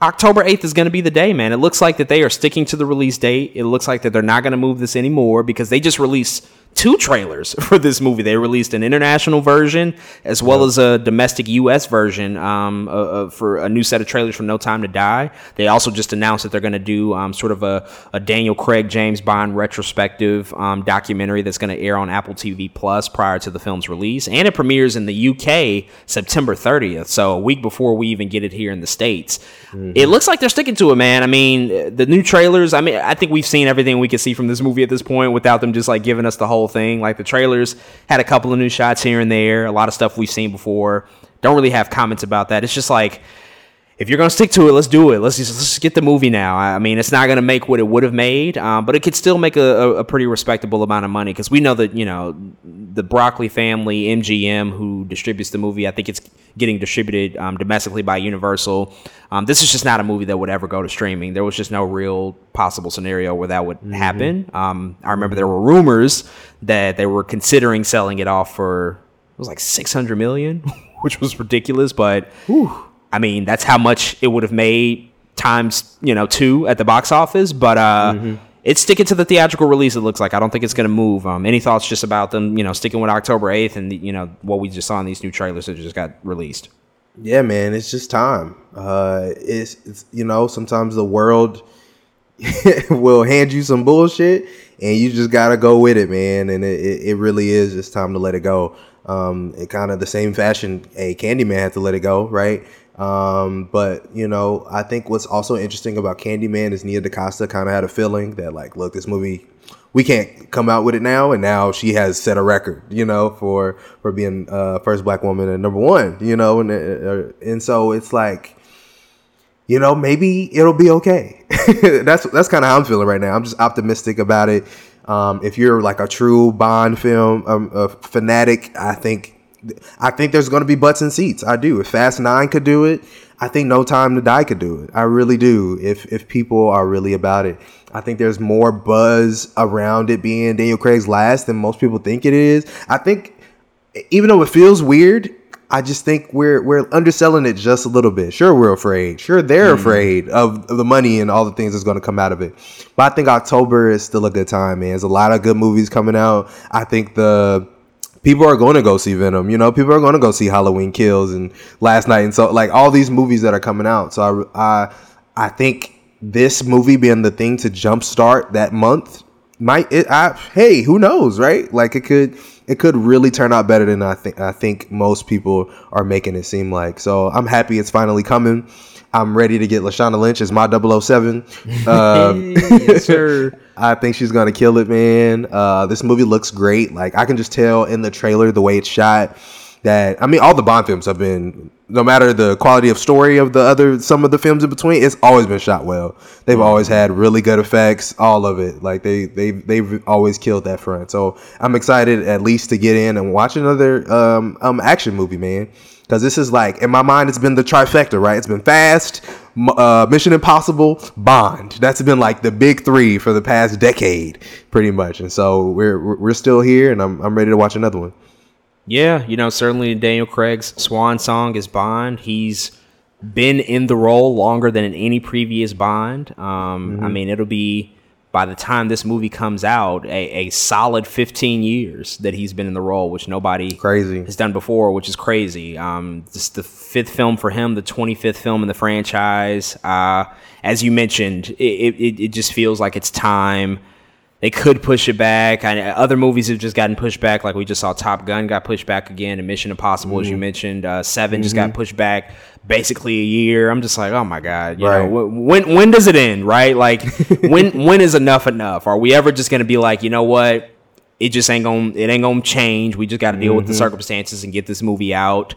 October 8th is going to be the day, man. It looks like that they are sticking to the release date. It looks like that they're not going to move this anymore because they just released two trailers for this movie. They released an international version as well as a domestic U.S. version um, uh, uh, for a new set of trailers for No Time to Die. They also just announced that they're going to do um, sort of a, a, Daniel Craig James Bond retrospective um, documentary that's going to air on Apple TV Plus prior to the film's release, and it premieres in the U.K. September 30th, so a week before we even get it here in the states. Mm-hmm. It looks like they're sticking to it, man. I mean, the new trailers. I mean, I think we've seen everything we could see from this movie at this point without them just like giving us the whole whole thing. Like the trailers had a couple of new shots here and there, a lot of stuff we've seen before. Don't really have comments about that. It's just like if you're gonna stick to it, let's do it. Let's just, let's just get the movie now. I mean, it's not gonna make what it would have made, um, but it could still make a, a, a pretty respectable amount of money because we know that you know the Broccoli family, MGM, who distributes the movie. I think it's getting distributed um, domestically by Universal. Um, this is just not a movie that would ever go to streaming. There was just no real possible scenario where that would mm-hmm. happen. Um, I remember there were rumors that they were considering selling it off for it was like six hundred million, which was ridiculous, but. Whew, I mean, that's how much it would have made times, you know, two at the box office. But uh, mm-hmm. it's sticking to the theatrical release. It looks like. I don't think it's going to move. Um, any thoughts just about them, you know, sticking with October eighth and the, you know what we just saw in these new trailers that just got released.
Yeah, man, it's just time. Uh, it's, it's you know sometimes the world will hand you some bullshit and you just gotta go with it, man. And it, it, really is just time to let it go. Um, it kind of the same fashion a Candyman had to let it go, right? Um, but you know, I think what's also interesting about Candyman is Nia DaCosta kind of had a feeling that like, look, this movie, we can't come out with it now, and now she has set a record, you know, for for being uh, first black woman and number one, you know, and uh, and so it's like, you know, maybe it'll be okay. that's that's kind of how I'm feeling right now. I'm just optimistic about it. Um, if you're like a true Bond film um, fanatic, I think I think there's going to be butts and seats. I do. If Fast Nine could do it, I think No Time to Die could do it. I really do. If if people are really about it, I think there's more buzz around it being Daniel Craig's last than most people think it is. I think even though it feels weird, I just think we're we're underselling it just a little bit. Sure, we're afraid. Sure, they're mm. afraid of, of, the money and all the things that's going to come out of it. But I think October is still a good time, man. There's a lot of good movies coming out. I think the people are going to go see Venom. You know, people are going to go see Halloween Kills and Last Night, and so like all these movies that are coming out. So I, I, I think this movie being the thing to jumpstart that month might. It, I, hey, who knows, right? Like it could. It could really turn out better than I think. I think most people are making it seem like. So I'm happy it's finally coming. I'm ready to get Lashana Lynch as my 007. Uh, yes, sir. I think she's gonna kill it, man. Uh, this movie looks great. Like I can just tell in the trailer the way it's shot. That I mean, all the Bond films have been, no matter the quality of story of the other, some of the films in between, it's always been shot well. They've mm-hmm. always had really good effects, all of it. Like they they they've always killed that front. So I'm excited at least to get in and watch another um, um action movie, man because this is like in my mind it's been the trifecta right? It's been fast uh, mission impossible bond. That's been like the big three for the past decade pretty much. And so we're we're still here and i'm, I'm ready to watch another one.
Yeah you know certainly daniel craig's swan song is bond. He's been in the role longer than in any previous bond. Um, mm-hmm. i mean it'll be by the time this movie comes out, a, a solid 15 years that he's been in the role, which nobody
crazy
has done before, which is crazy. Um, this is the fifth film for him, the 25th film in the franchise. Uh, as you mentioned, it, it, it just feels like it's time. They could push it back. I, other movies have just gotten pushed back, like we just saw Top Gun got pushed back again, and Mission Impossible, mm-hmm. as you mm-hmm. mentioned, uh, 7 mm-hmm. just got mm-hmm. pushed back basically a year. I'm just like, oh my god, you right. know, when when does it end? Right? Like, when when is enough enough? Are we ever just going to be like, you know what? it just ain't gonna it ain't gonna change. We just got to deal with the
Mhm.
circumstances and get this movie out.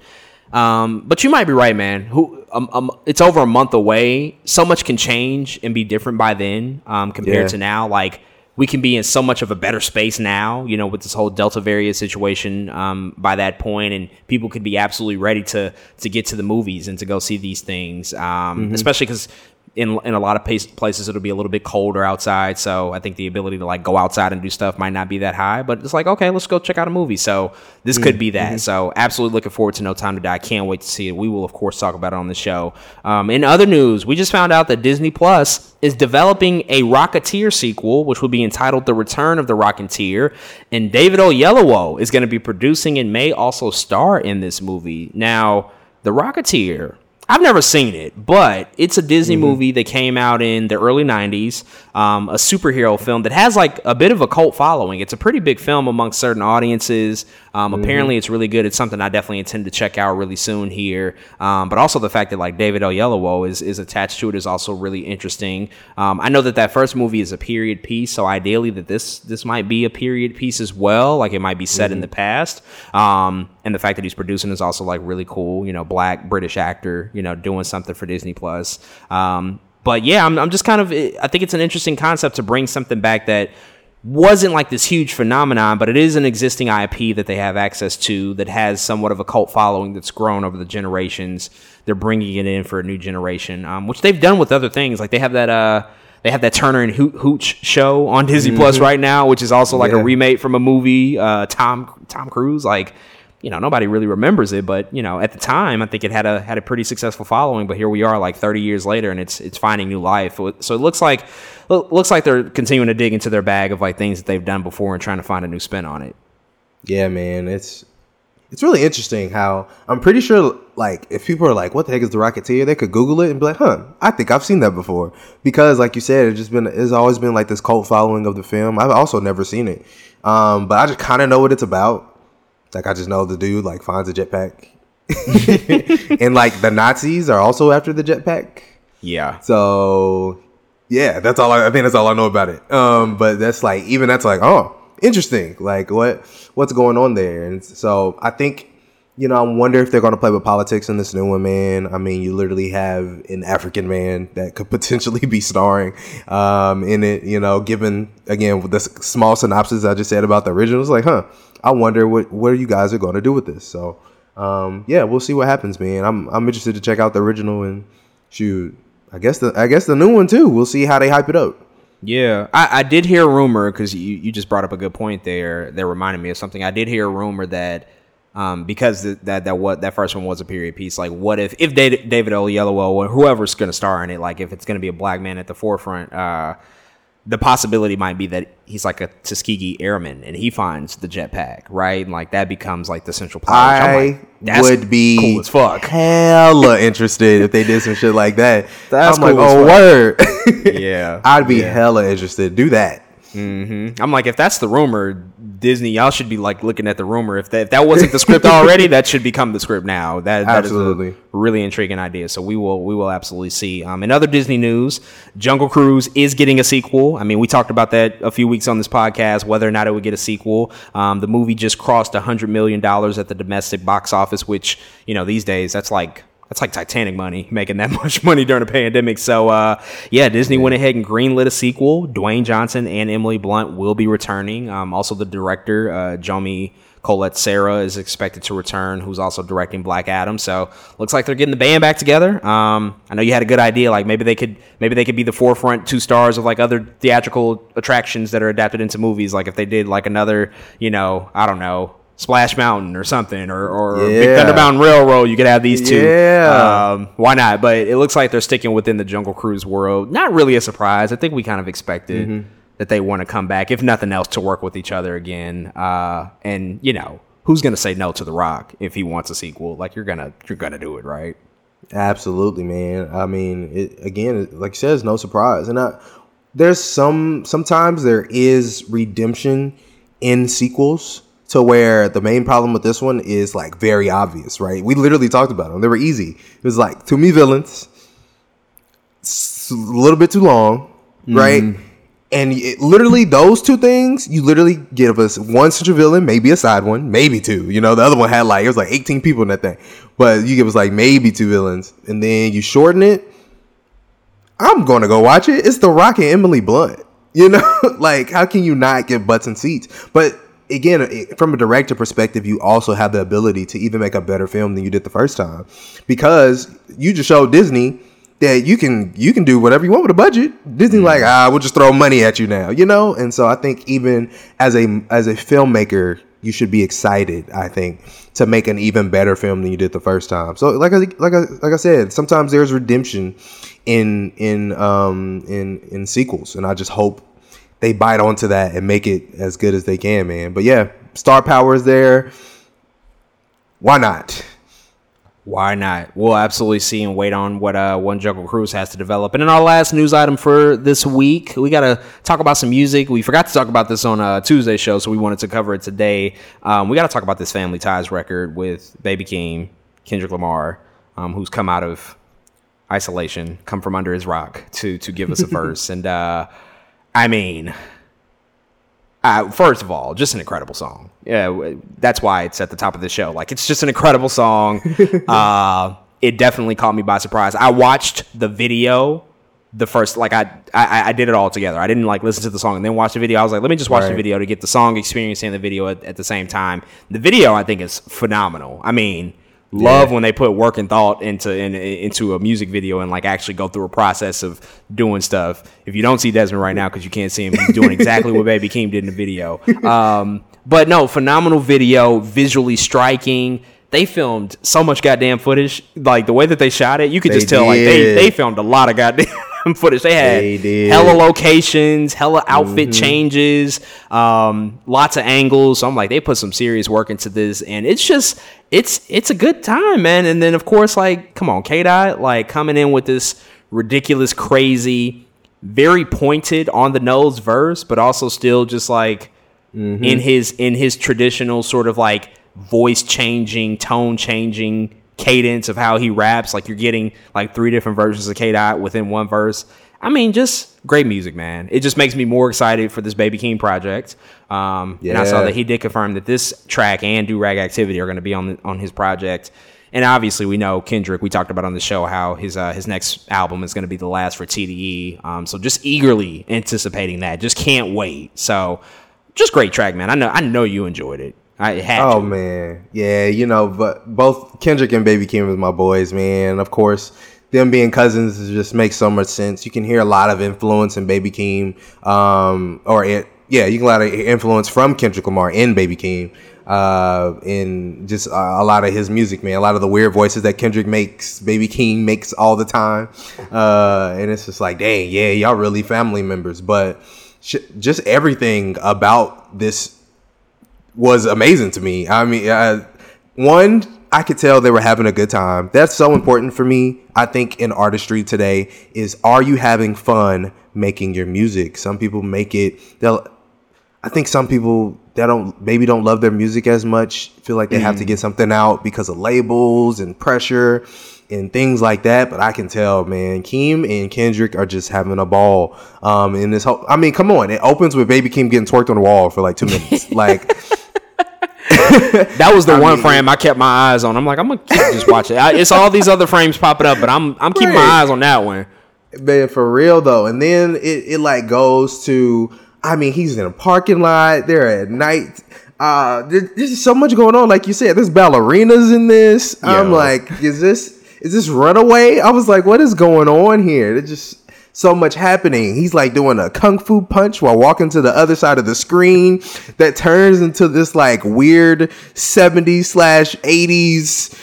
Um, but you might be right, man. Who um, um, it's over a month away. So much can change and be different by then um, compared
Yeah.
to now. Like we can be in so much of a better space now, you know, with this whole Delta variant situation um, by that point, and people could be absolutely ready to to get to the movies and to go see these things, um,
Mhm.
especially because. In, in a lot of pace, places it'll be a little bit colder outside. So i think the ability to like go outside and do stuff might not be that high but it's like okay let's go check out a movie. So this could be that.
Mhm.
so absolutely looking forward to no time to die. Can't wait to see it. We will of course talk about it on the show. Um, in other news we just found out that disney plus is developing a rocketeer sequel which will be entitled the return of the rocketeer. And david oyelowo is going to be producing and may also star in this movie. Now the rocketeer I've never seen it, but it's a Disney movie that came out in the early 90s, um, a superhero film that has like a bit of a cult following. It's a pretty big film amongst certain audiences. Um,
Mhm.
Apparently, it's really good. It's something I definitely intend to check out really soon here. Um, but also the fact that like David Oyelowo is, is attached to it is also really interesting. Um, I know that that first movie is a period piece, so ideally that this this might be a period piece as well. Like it might be set in
Mhm.
the past. Um, and the fact that he's producing is also like really cool. You know, black British actor, you know, doing something for Disney Plus. Um, but yeah, I'm, I'm just kind of, I think it's an interesting concept to bring something back that wasn't like this huge phenomenon, but it is an existing IP that they have access to that has somewhat of a cult following that's grown over the generations. They're bringing it in for a new generation, um, which they've done with other things. Like they have that, uh, they have that Turner and Ho- Hooch show on Disney Plus
Mhm.
right now, which is also like
Yeah.
a remake from a movie. Uh, Tom Tom Cruise, like you know, nobody really remembers it, but you know, at the time, I think it had a had a pretty successful following. But here we are, like 30 years later, and it's it's finding new life. So it looks like looks like they're continuing to dig into their bag of like things that they've done before and trying to find a new spin on it.
Yeah, man, it's it's really interesting how I'm pretty sure like if people are like, "What the heck is the Rocketeer?" They could Google it and be like, "Huh, I think I've seen that before." Because, like you said, it's just been it's always been like this cult following of the film. I've also never seen it, um, but I just kind of know what it's about. Like I just know the dude like finds a jetpack, and like the Nazis are also after the jetpack.
Yeah.
So yeah, that's all I, I think that's all I know about it. Um, but that's like even that's like oh interesting. Like what what's going on there? And so I think you know I wonder if they're going to play with politics in this new one, man. I mean, you literally have an African man that could potentially be starring um, in it. You know, given again the small synopsis I just said about the original, it's like huh. I wonder what what you guys are going to do with this. So um, yeah, we'll see what happens, man. I'm I'm interested to check out the original and shoot. I guess the I guess the new one too. We'll see how they hype it up.
Yeah, I, I did hear a rumor because you, you just brought up a good point there. That reminded me of something. I did hear a rumor that um, because th- that that what that first one was a period piece. Like, what if if David, David Oyelowo or whoever's going to star in it, like if it's going to be a black man at the forefront, uh, the possibility might be that he's like a Tuskegee airman and he finds the jetpack, right? And like that becomes like the central plot. I'm like, that's
would be
cool as fuck.
hella interested if they did some shit like that.
That's
I'm like,
cool as
oh word.
Yeah,
I'd be
yeah.
hella interested. Do that.
hmm I'm like, if that's the rumor, Disney, y'all should be like looking at the rumor. If that, if that wasn't the script already, that should become the script now. That, that is a
Absolutely.
really intriguing idea. So we will we will absolutely see. Um, in other Disney news, Jungle Cruise is getting a sequel. I mean, we talked about that a few weeks on this podcast, whether or not it would get a sequel. Um, the movie just crossed hundred million dollars at the domestic box office, which you know these days that's like that's like Titanic money, making that much money during a pandemic. So, uh, yeah, Disney went ahead and greenlit a sequel. Dwayne Johnson and Emily Blunt will be returning. Um, also, the director, uh, Jomi Colette Sarah, is expected to return, who's also directing Black Adam. So, looks like they're getting the band back together. Um, I know you had a good idea, like maybe they could maybe they could be the forefront two stars of like other theatrical attractions that are adapted into movies. Like if they did like another, you know, I don't know. Splash Mountain or something, or, or Big Thunder Mountain Railroad. You could have these two.
Yeah.
Um, why not? But it looks like they're sticking within the Jungle Cruise world. Not really a surprise. I think we kind of expected
Mhm.
that they want to come back, if nothing else, to work with each other again. Uh, and you know, who's gonna say no to The Rock if he wants a sequel? Like you're gonna you're gonna do it, right?
Absolutely, man. I mean, it, again, like you said, it's no surprise. And I, there's some sometimes there is redemption in sequels to where the main problem with this one is like very obvious, right? We literally talked about them. They were easy. It was like too many villains, a little bit too long, mm-hmm. right? And it, literally those two things, you literally give us one central villain, maybe a side one, maybe two. You know, the other one had like it was like 18 people in that thing. But you give us like maybe two villains, and then you shorten it. I'm gonna go watch it. It's The Rock and Emily Blunt. You know, like how can you not get butts and seats? But again, from a director perspective, you also have the ability to even make a better film than you did the first time, because you just showed Disney that you can you can do whatever you want with a budget. Disney like ah, we'll just throw money at you now, you know. And so I think even as a as a filmmaker, you should be excited. I think to make an even better film than you did the first time. So like I like I like I said, sometimes there's redemption in in um in in sequels, and I just hope they bite onto that and make it as good as they can, man. But yeah, star power is there. Why not?
Why not? We'll absolutely see and wait on what uh, One Jungle Cruise has to develop. And in our last news item for this week, we got to talk about some music. We forgot to talk about this on a Tuesday show, so we wanted to cover it today. Um, we got to talk about this Family Ties record with Baby Keem, Kendrick Lamar, um, who's come out of isolation, come from under his rock to to give us a verse. And uh, I mean, uh, first of all, just an incredible song. Yeah, that's why it's at the top of the show. Like, it's just an incredible song. uh, it definitely caught me by surprise. I watched the video the first, like, I, I I did it all together. I didn't like listen to the song and then watch the video. I was like, let me just watch the video to get the song experience and the video at, at the same time. The video, I think, is phenomenal. I mean. Love
Yeah.
when they put work and thought into in, into a music video and like actually go through a process of doing stuff. If you don't see Desmond right now because you can't see him, he's doing exactly what Baby Keem did in the video. Um, but no, phenomenal video, visually striking. They filmed so much goddamn footage. Like the way that they shot it, you could
They
just tell like they they filmed a lot of goddamn footage. They had
They
hella locations, hella outfit
Mhm.
changes, um, lots of angles. So I'm like, they put some serious work into this, and it's just it's it's a good time, man. And then of course, like, come on, K Dot, like coming in with this ridiculous, crazy, very pointed on the nose verse, but also still just like
Mhm.
in his in his traditional sort of like voice changing, tone changing cadence of how he raps. Like you're getting like three different versions of K Dot within one verse. I mean, just great music, man. It just makes me more excited for this Baby Keem project. Um, And I saw that he did confirm that this track and Durag Activity are going to be on the, on his project. And obviously, we know Kendrick. We talked about on the show how his uh, his next album is going to be the last for TDE. Um, so just eagerly anticipating that. Just can't wait. So just great track, man. I know I know you enjoyed it. I had
Oh
to.
man, yeah, you know, but both Kendrick and Baby Keem was my boys, man. Of course, them being cousins just makes so much sense. You can hear a lot of influence in Baby Keem, um, or it, yeah, you can a lot of influence from Kendrick Lamar in Baby Keem, uh, in just uh, a lot of his music, man. A lot of the weird voices that Kendrick makes, Baby Keem makes all the time, uh, and it's just like, dang, yeah, y'all really family members, but. sh- Just everything about this was amazing to me. I mean, uh, one, I could tell they were having a good time. That's so important for me. I think in artistry today is are you having fun making your music? Some people make it. They'll. I think some people that don't maybe don't love their music as much feel like they have to
Mm.
get something out because of labels and pressure and things like that. But I can tell, man, Keem and Kendrick are just having a ball. Um, in this whole, I mean, come on, it opens with Baby Keem getting twerked on the wall for like two minutes, like.
That was the
I
one
mean-
frame I kept my eyes on. I'm like, I'm gonna keep just watch it. I, it's all these other frames popping up, but I'm I'm keeping my eyes on that one.
Man, for real though. And then it, it like goes to I mean, he's in a parking lot, they're at night. Uh there- there's so much going on. Like you said, there's ballerinas in this. I'm like, is this is this runaway? I was like, what is going on here? There's just so much happening. He's like doing a kung fu punch while walking to the other side of the screen that turns into this like weird 70s slash 80s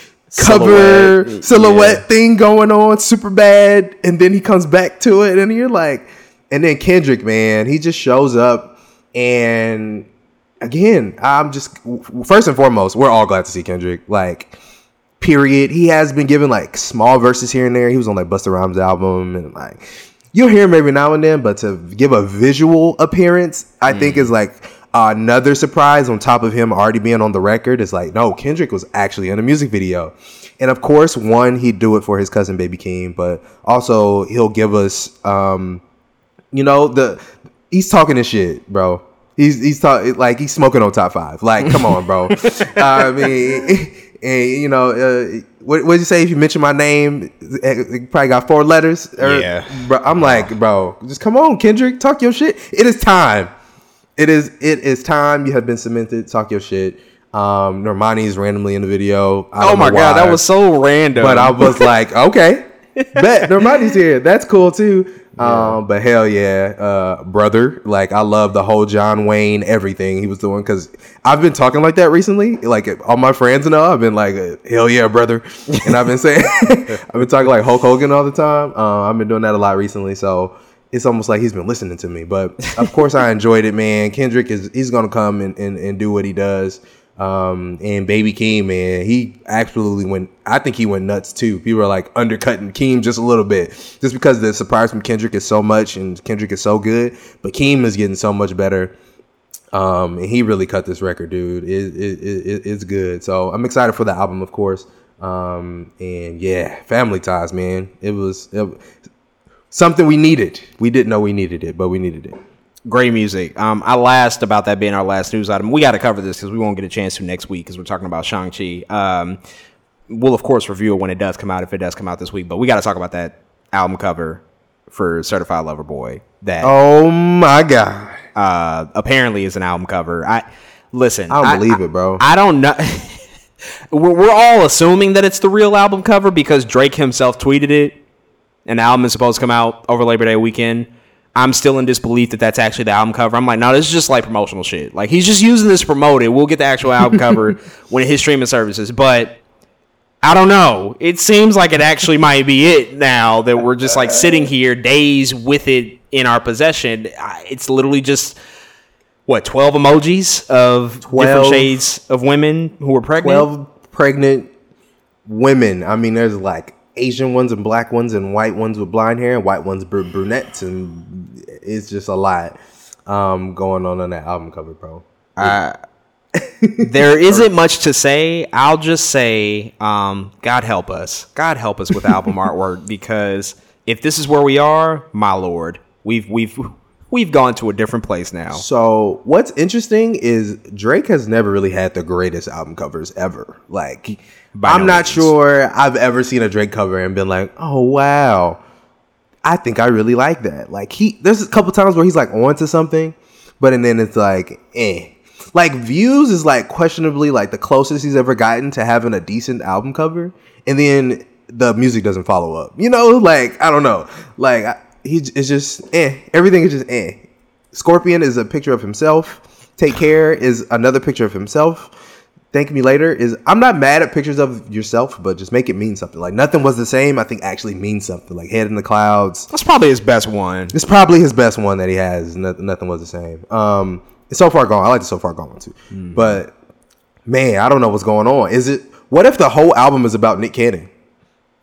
cover
Silhouette,
silhouette
yeah.
thing going on super bad. And then he comes back to it and you're like and then kendrick man he just shows up. And again i'm just first and foremost we're all glad to see kendrick like period. He has been given like small verses here and there. He was on like busta rhymes album and like you'll hear him every now and then but to give a visual appearance i think is like another surprise on top of him already being on the record is like no kendrick was actually in a music video and of course one he'd do it for his cousin baby keem but also he'll give us um you know the he's talking his shit, bro. He's he's talking like he's smoking on top five. Like, come on, bro. I mean, and you know, uh, what would you say if you mention my name? It probably got four letters. Or,
Yeah.
bro. I'm like, bro, just come on, Kendrick, talk your shit. It is time. It is it is time. You have been cemented. Talk your shit. Um, Normani is randomly in the video.
Oh my
know
god,
why.
that was so random.
But I was like, okay, bet Normani's here. That's cool too. Um, but hell yeah, uh, brother. Like I love the whole John Wayne everything he was doing because I've been talking like that recently. Like all my friends and all, I've been like, hell yeah, brother. And I've been saying, I've been talking like Hulk Hogan all the time. Uh, I've been doing that a lot recently, so it's almost like he's been listening to me. But of course, I enjoyed it, man. Kendrick is he's gonna come and, and, and do what he does. Um, and Baby Keem, man, he absolutely went. I think he went nuts too. People are like undercutting Keem just a little bit, just because the surprise from Kendrick is so much, and Kendrick is so good. But Keem is getting so much better. Um, and he really cut this record, dude. It, it, it, it's good. So I'm excited for the album, of course. Um, and yeah, family ties, man. It was it, something we needed. We didn't know we needed it, but we needed it.
Great music. Um, I last about that being our last news item. We got to cover this because we won't get a chance to next week because we're talking about Shang Chi. Um, we'll of course review it when it does come out if it does come out this week. But we got to talk about that album cover for Certified Lover Boy. That
Oh my god,
uh, apparently is an album cover. I listen.
I don't believe it, bro.
I don't know. we're, we're all assuming that it's the real album cover because Drake himself tweeted it. An album is supposed to come out over Labor Day weekend. I'm still in disbelief that that's actually the album cover. I'm like, no, this is just like promotional shit. Like he's just using this to promote it. We'll get the actual album cover when it hits streaming services. But I don't know. It seems like it actually might be it now that we're just like sitting here days with it in our possession. It's literally just what 12 emojis of different
12
shades of women who were pregnant.
12 pregnant women. I mean, there's like Asian ones and black ones and white ones with blonde hair and white ones br- brunettes and it's just a lot um, going on on that album cover, bro.
Uh, there isn't much to say. I'll just say, um, God help us. God help us with album artwork because if this is where we are, my lord, we've we've we've gone to a different place now.
So what's interesting is Drake has never really had the greatest album covers ever. Like I'm
no
not sure I've ever seen a Drake cover and been like, oh wow, I think I really like that. Like he, there's a couple times where he's like on to something, but and then it's like, eh. Like views is like questionably like the closest he's ever gotten to having a decent album cover, and then the music doesn't follow up. You know, like I don't know, like I, he it's just eh. Everything is just eh. Scorpion is a picture of himself. Take care is another picture of himself. Thank me later is I'm not mad at pictures of yourself, but just make it mean something. Like nothing was the same. I think actually means something. Like head in the clouds.
That's probably his best one.
It's probably his best one that he has. Nothing, nothing was the same. Um, it's so far gone. I like the so far gone one too. But man, I don't know what's going on. Is it? What if the whole album is about Nick Cannon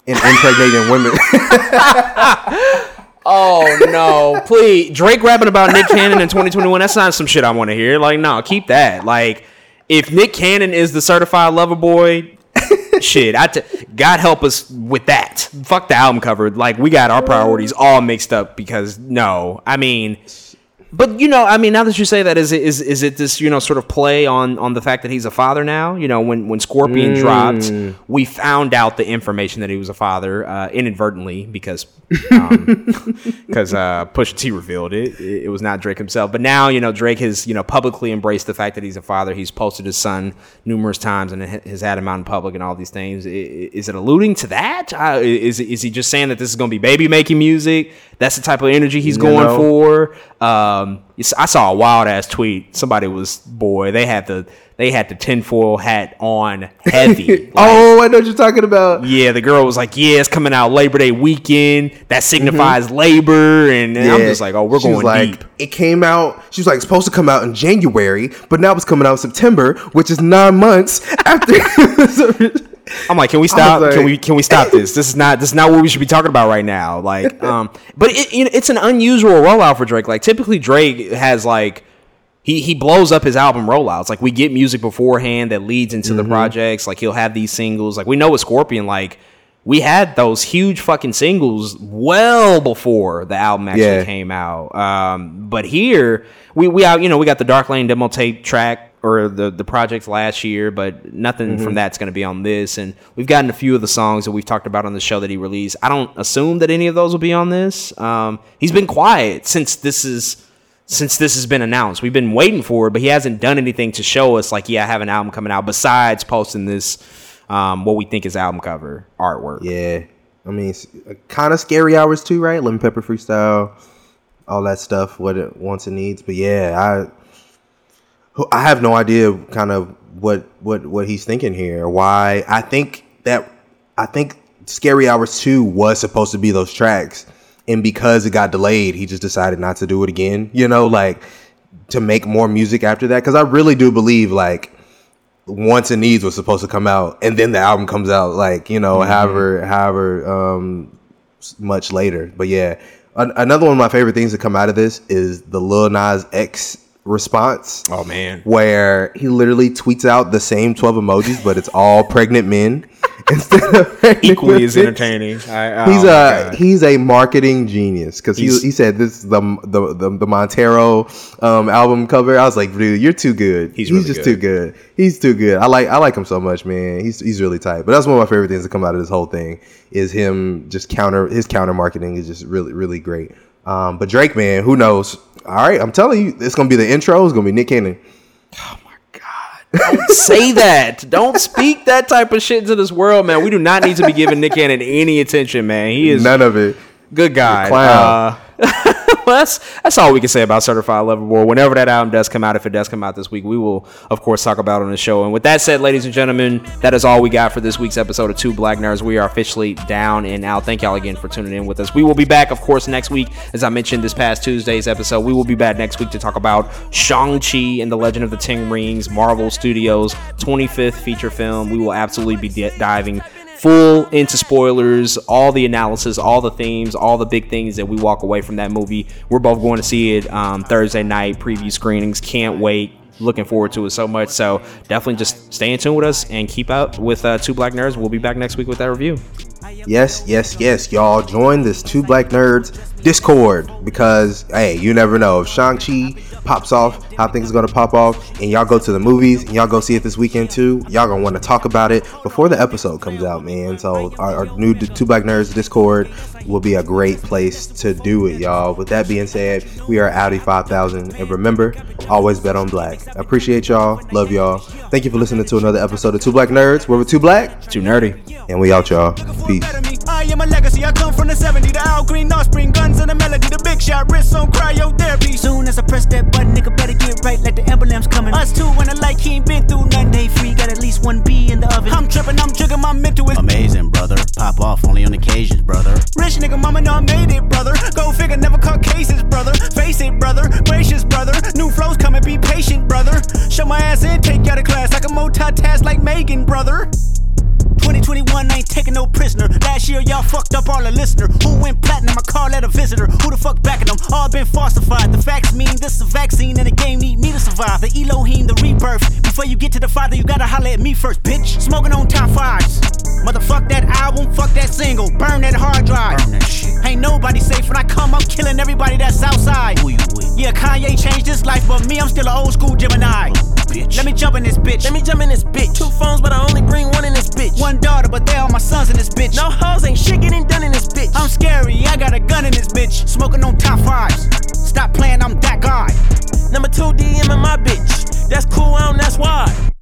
and impregnating women?
Oh no, please. Drake rapping about Nick Cannon in 2021. That's not some shit I want to hear. Like, no, keep that. Like, if Nick Cannon is the certified lover boy, shit, I t- God help us with that. Fuck the album cover. Like, we got our priorities all mixed up because no, I mean, but you know, I mean, now that you say that, is it is is it this you know sort of play on on the fact that he's a father now? You know, when when Scorpion
Mm.
dropped, we found out the information that he was a father uh, inadvertently because because uh, Pusha T revealed it. it. It was not Drake himself, but now you know Drake has you know publicly embraced the fact that he's a father. He's posted his son numerous times and has had him out in public and all these things. Is it alluding to that? Uh, is is he just saying that this is going to be baby making music? That's the type of energy he's going for. Um, I saw a wild ass tweet. Somebody was boy. They had the they had the tinfoil hat on heavy.
oh, I know what you're talking about.
Yeah, the girl was like, "Yeah, it's coming out Labor Day weekend. That signifies labor," and, and I'm just like, "Oh, we're
Mm-hmm. She
going
like,
deep."
It came out. She was like, it's supposed to come out in January, but now it's coming out in September, which is nine months after.
I'm like, "Can we stop?
was
can we can we stop this? This is not this is not what we should be talking about right now." Like, um, but it, you know, it's an unusual rollout for Drake. Like, typically Drake has like. He, he blows up his album rollouts. Like we get music beforehand that leads into the
Mhm.
projects. Like he'll have these singles. Like we know with Scorpion, like we had those huge fucking singles well before the album actually
Yeah.
came out. Um, but here we we out, you know, we got the Dark Lane demo tape track or the the projects last year, but nothing
Mhm.
from that's going to be on this. And we've gotten a few of the songs that we've talked about on the show that he released. I don't assume that any of those will be on this. Um, he's been quiet since this is since this has been announced. We've been waiting for it, but he hasn't done anything to show us like, yeah, I have an album coming out besides posting this um, what we think is album cover artwork.
Yeah, I mean, kind of scary hours two, right? Lemon pepper freestyle, all that stuff. What it wants and needs, but yeah, I I have no idea kind of what what what he's thinking here. Why I think that I think Scary Hours two was supposed to be those tracks, and because it got delayed, he just decided not to do it again. You know, like to make more music after that. Because I really do believe like wants and needs was supposed to come out and then the album comes out like you know
Mhm.
however however um much later but yeah An- another one of my favorite things to come out of this is the Lil Nas X response
oh man
where he literally tweets out the same 12 emojis but it's all pregnant men instead of
Equally as entertaining. I, oh
he's a
God.
he's a marketing genius because he, he said this is the the the, the Montero um, album cover. I was like, dude, you're too good.
He's
He's,
really
just
good.
too good. He's too good. I like I like him so much, man. He's he's really tight. But that's one of my favorite things to come out of this whole thing is him just counter his counter marketing is just really really great. Um, but Drake, man, who knows? All right, I'm telling you, it's gonna be the intro. It's gonna be Nick Cannon.
Don't say that. Don't speak that type of shit into this world, man. We do not need to be giving Nick Cannon any attention, man. He is
None of it.
good guy.
clown.
Uh, that's that's all we can say about Certified Lover Boy. Whenever that album does come out, if it does come out this week, we will of course talk about it on the show. And with that said, ladies and gentlemen, that is all we got for this week's episode of Two Black Nerds. We are officially down and out. Thank y'all again for tuning in with us. We will be back, of course, next week. As I mentioned this past Tuesday's episode, we will be back next week to talk about Shang-Chi and the Legend of the Ten Rings, Marvel Studios 25th feature film. We will absolutely be di- diving full into spoilers, all the analysis, all the themes, all the big things that we walk away from that movie. We're both going to see it um, Thursday night preview screenings. Can't wait. Looking forward to it so much. So definitely just stay in tune with us and keep up with uh, Two Black Nerds. We'll be back next week with that review.
Yes, yes, yes, y'all join this Two Black Nerds Discord because hey, you never know if Shang Chi pops off, how things gonna pop off, and y'all go to the movies and y'all go see it this weekend too. Y'all gonna want to talk about it before the episode comes out, man. So our, our new Two Black Nerds Discord will be a great place to do it, y'all. With that being said, we are Audi 5000, and remember, always bet on black. I appreciate y'all, love y'all. Thank you for listening to another episode of Two Black Nerds. Where we're with Two black,
too nerdy,
and we out, y'all. Peace.
I am a legacy, I come from the 70, the Al Green offspring, guns and the melody, the big shot, wrist on cryotherapy. Soon as I press that button, nigga better get right like the emblem's coming. Us two when I like he ain't been through none day free, got at least one B in the oven. I'm tripping, I'm triggering my mental is
Amazing, brother. Pop off only on occasions, brother.
Rich nigga, mama know I made it, brother. Go figure, never caught cases, brother. Face it, brother. Gracious, brother. New flows coming, be patient, brother. Show my ass in, take you out of class. I can multitask like Megan, brother. 2021 ain't taking no prisoner. Last year y'all fucked up all the listener. Who went platinum? I call that a visitor. Who the fuck backing them? All been falsified. The facts mean this is a vaccine and the game need me to survive. The Elohim, the rebirth. Before you get to the father, you gotta holler at me first, bitch. Smoking on top fives. Motherfuck that album, fuck that single. Burn that hard drive.
Burn that shit.
Ain't nobody safe when I come, I'm killing everybody that's outside.
Who you with?
Yeah, Kanye changed his life, but me, I'm still an old school Gemini.
Bitch.
Let me jump in this bitch.
Let me jump in this bitch. Two phones, but I only bring one in this bitch.
One one daughter, but they all my sons in this bitch.
No hoes ain't shit getting done in this bitch.
I'm scary, I got a gun in this bitch. Smoking on top fives. Stop playing, I'm that guy.
Number two DM in my bitch. That's cool, I don't, that's why.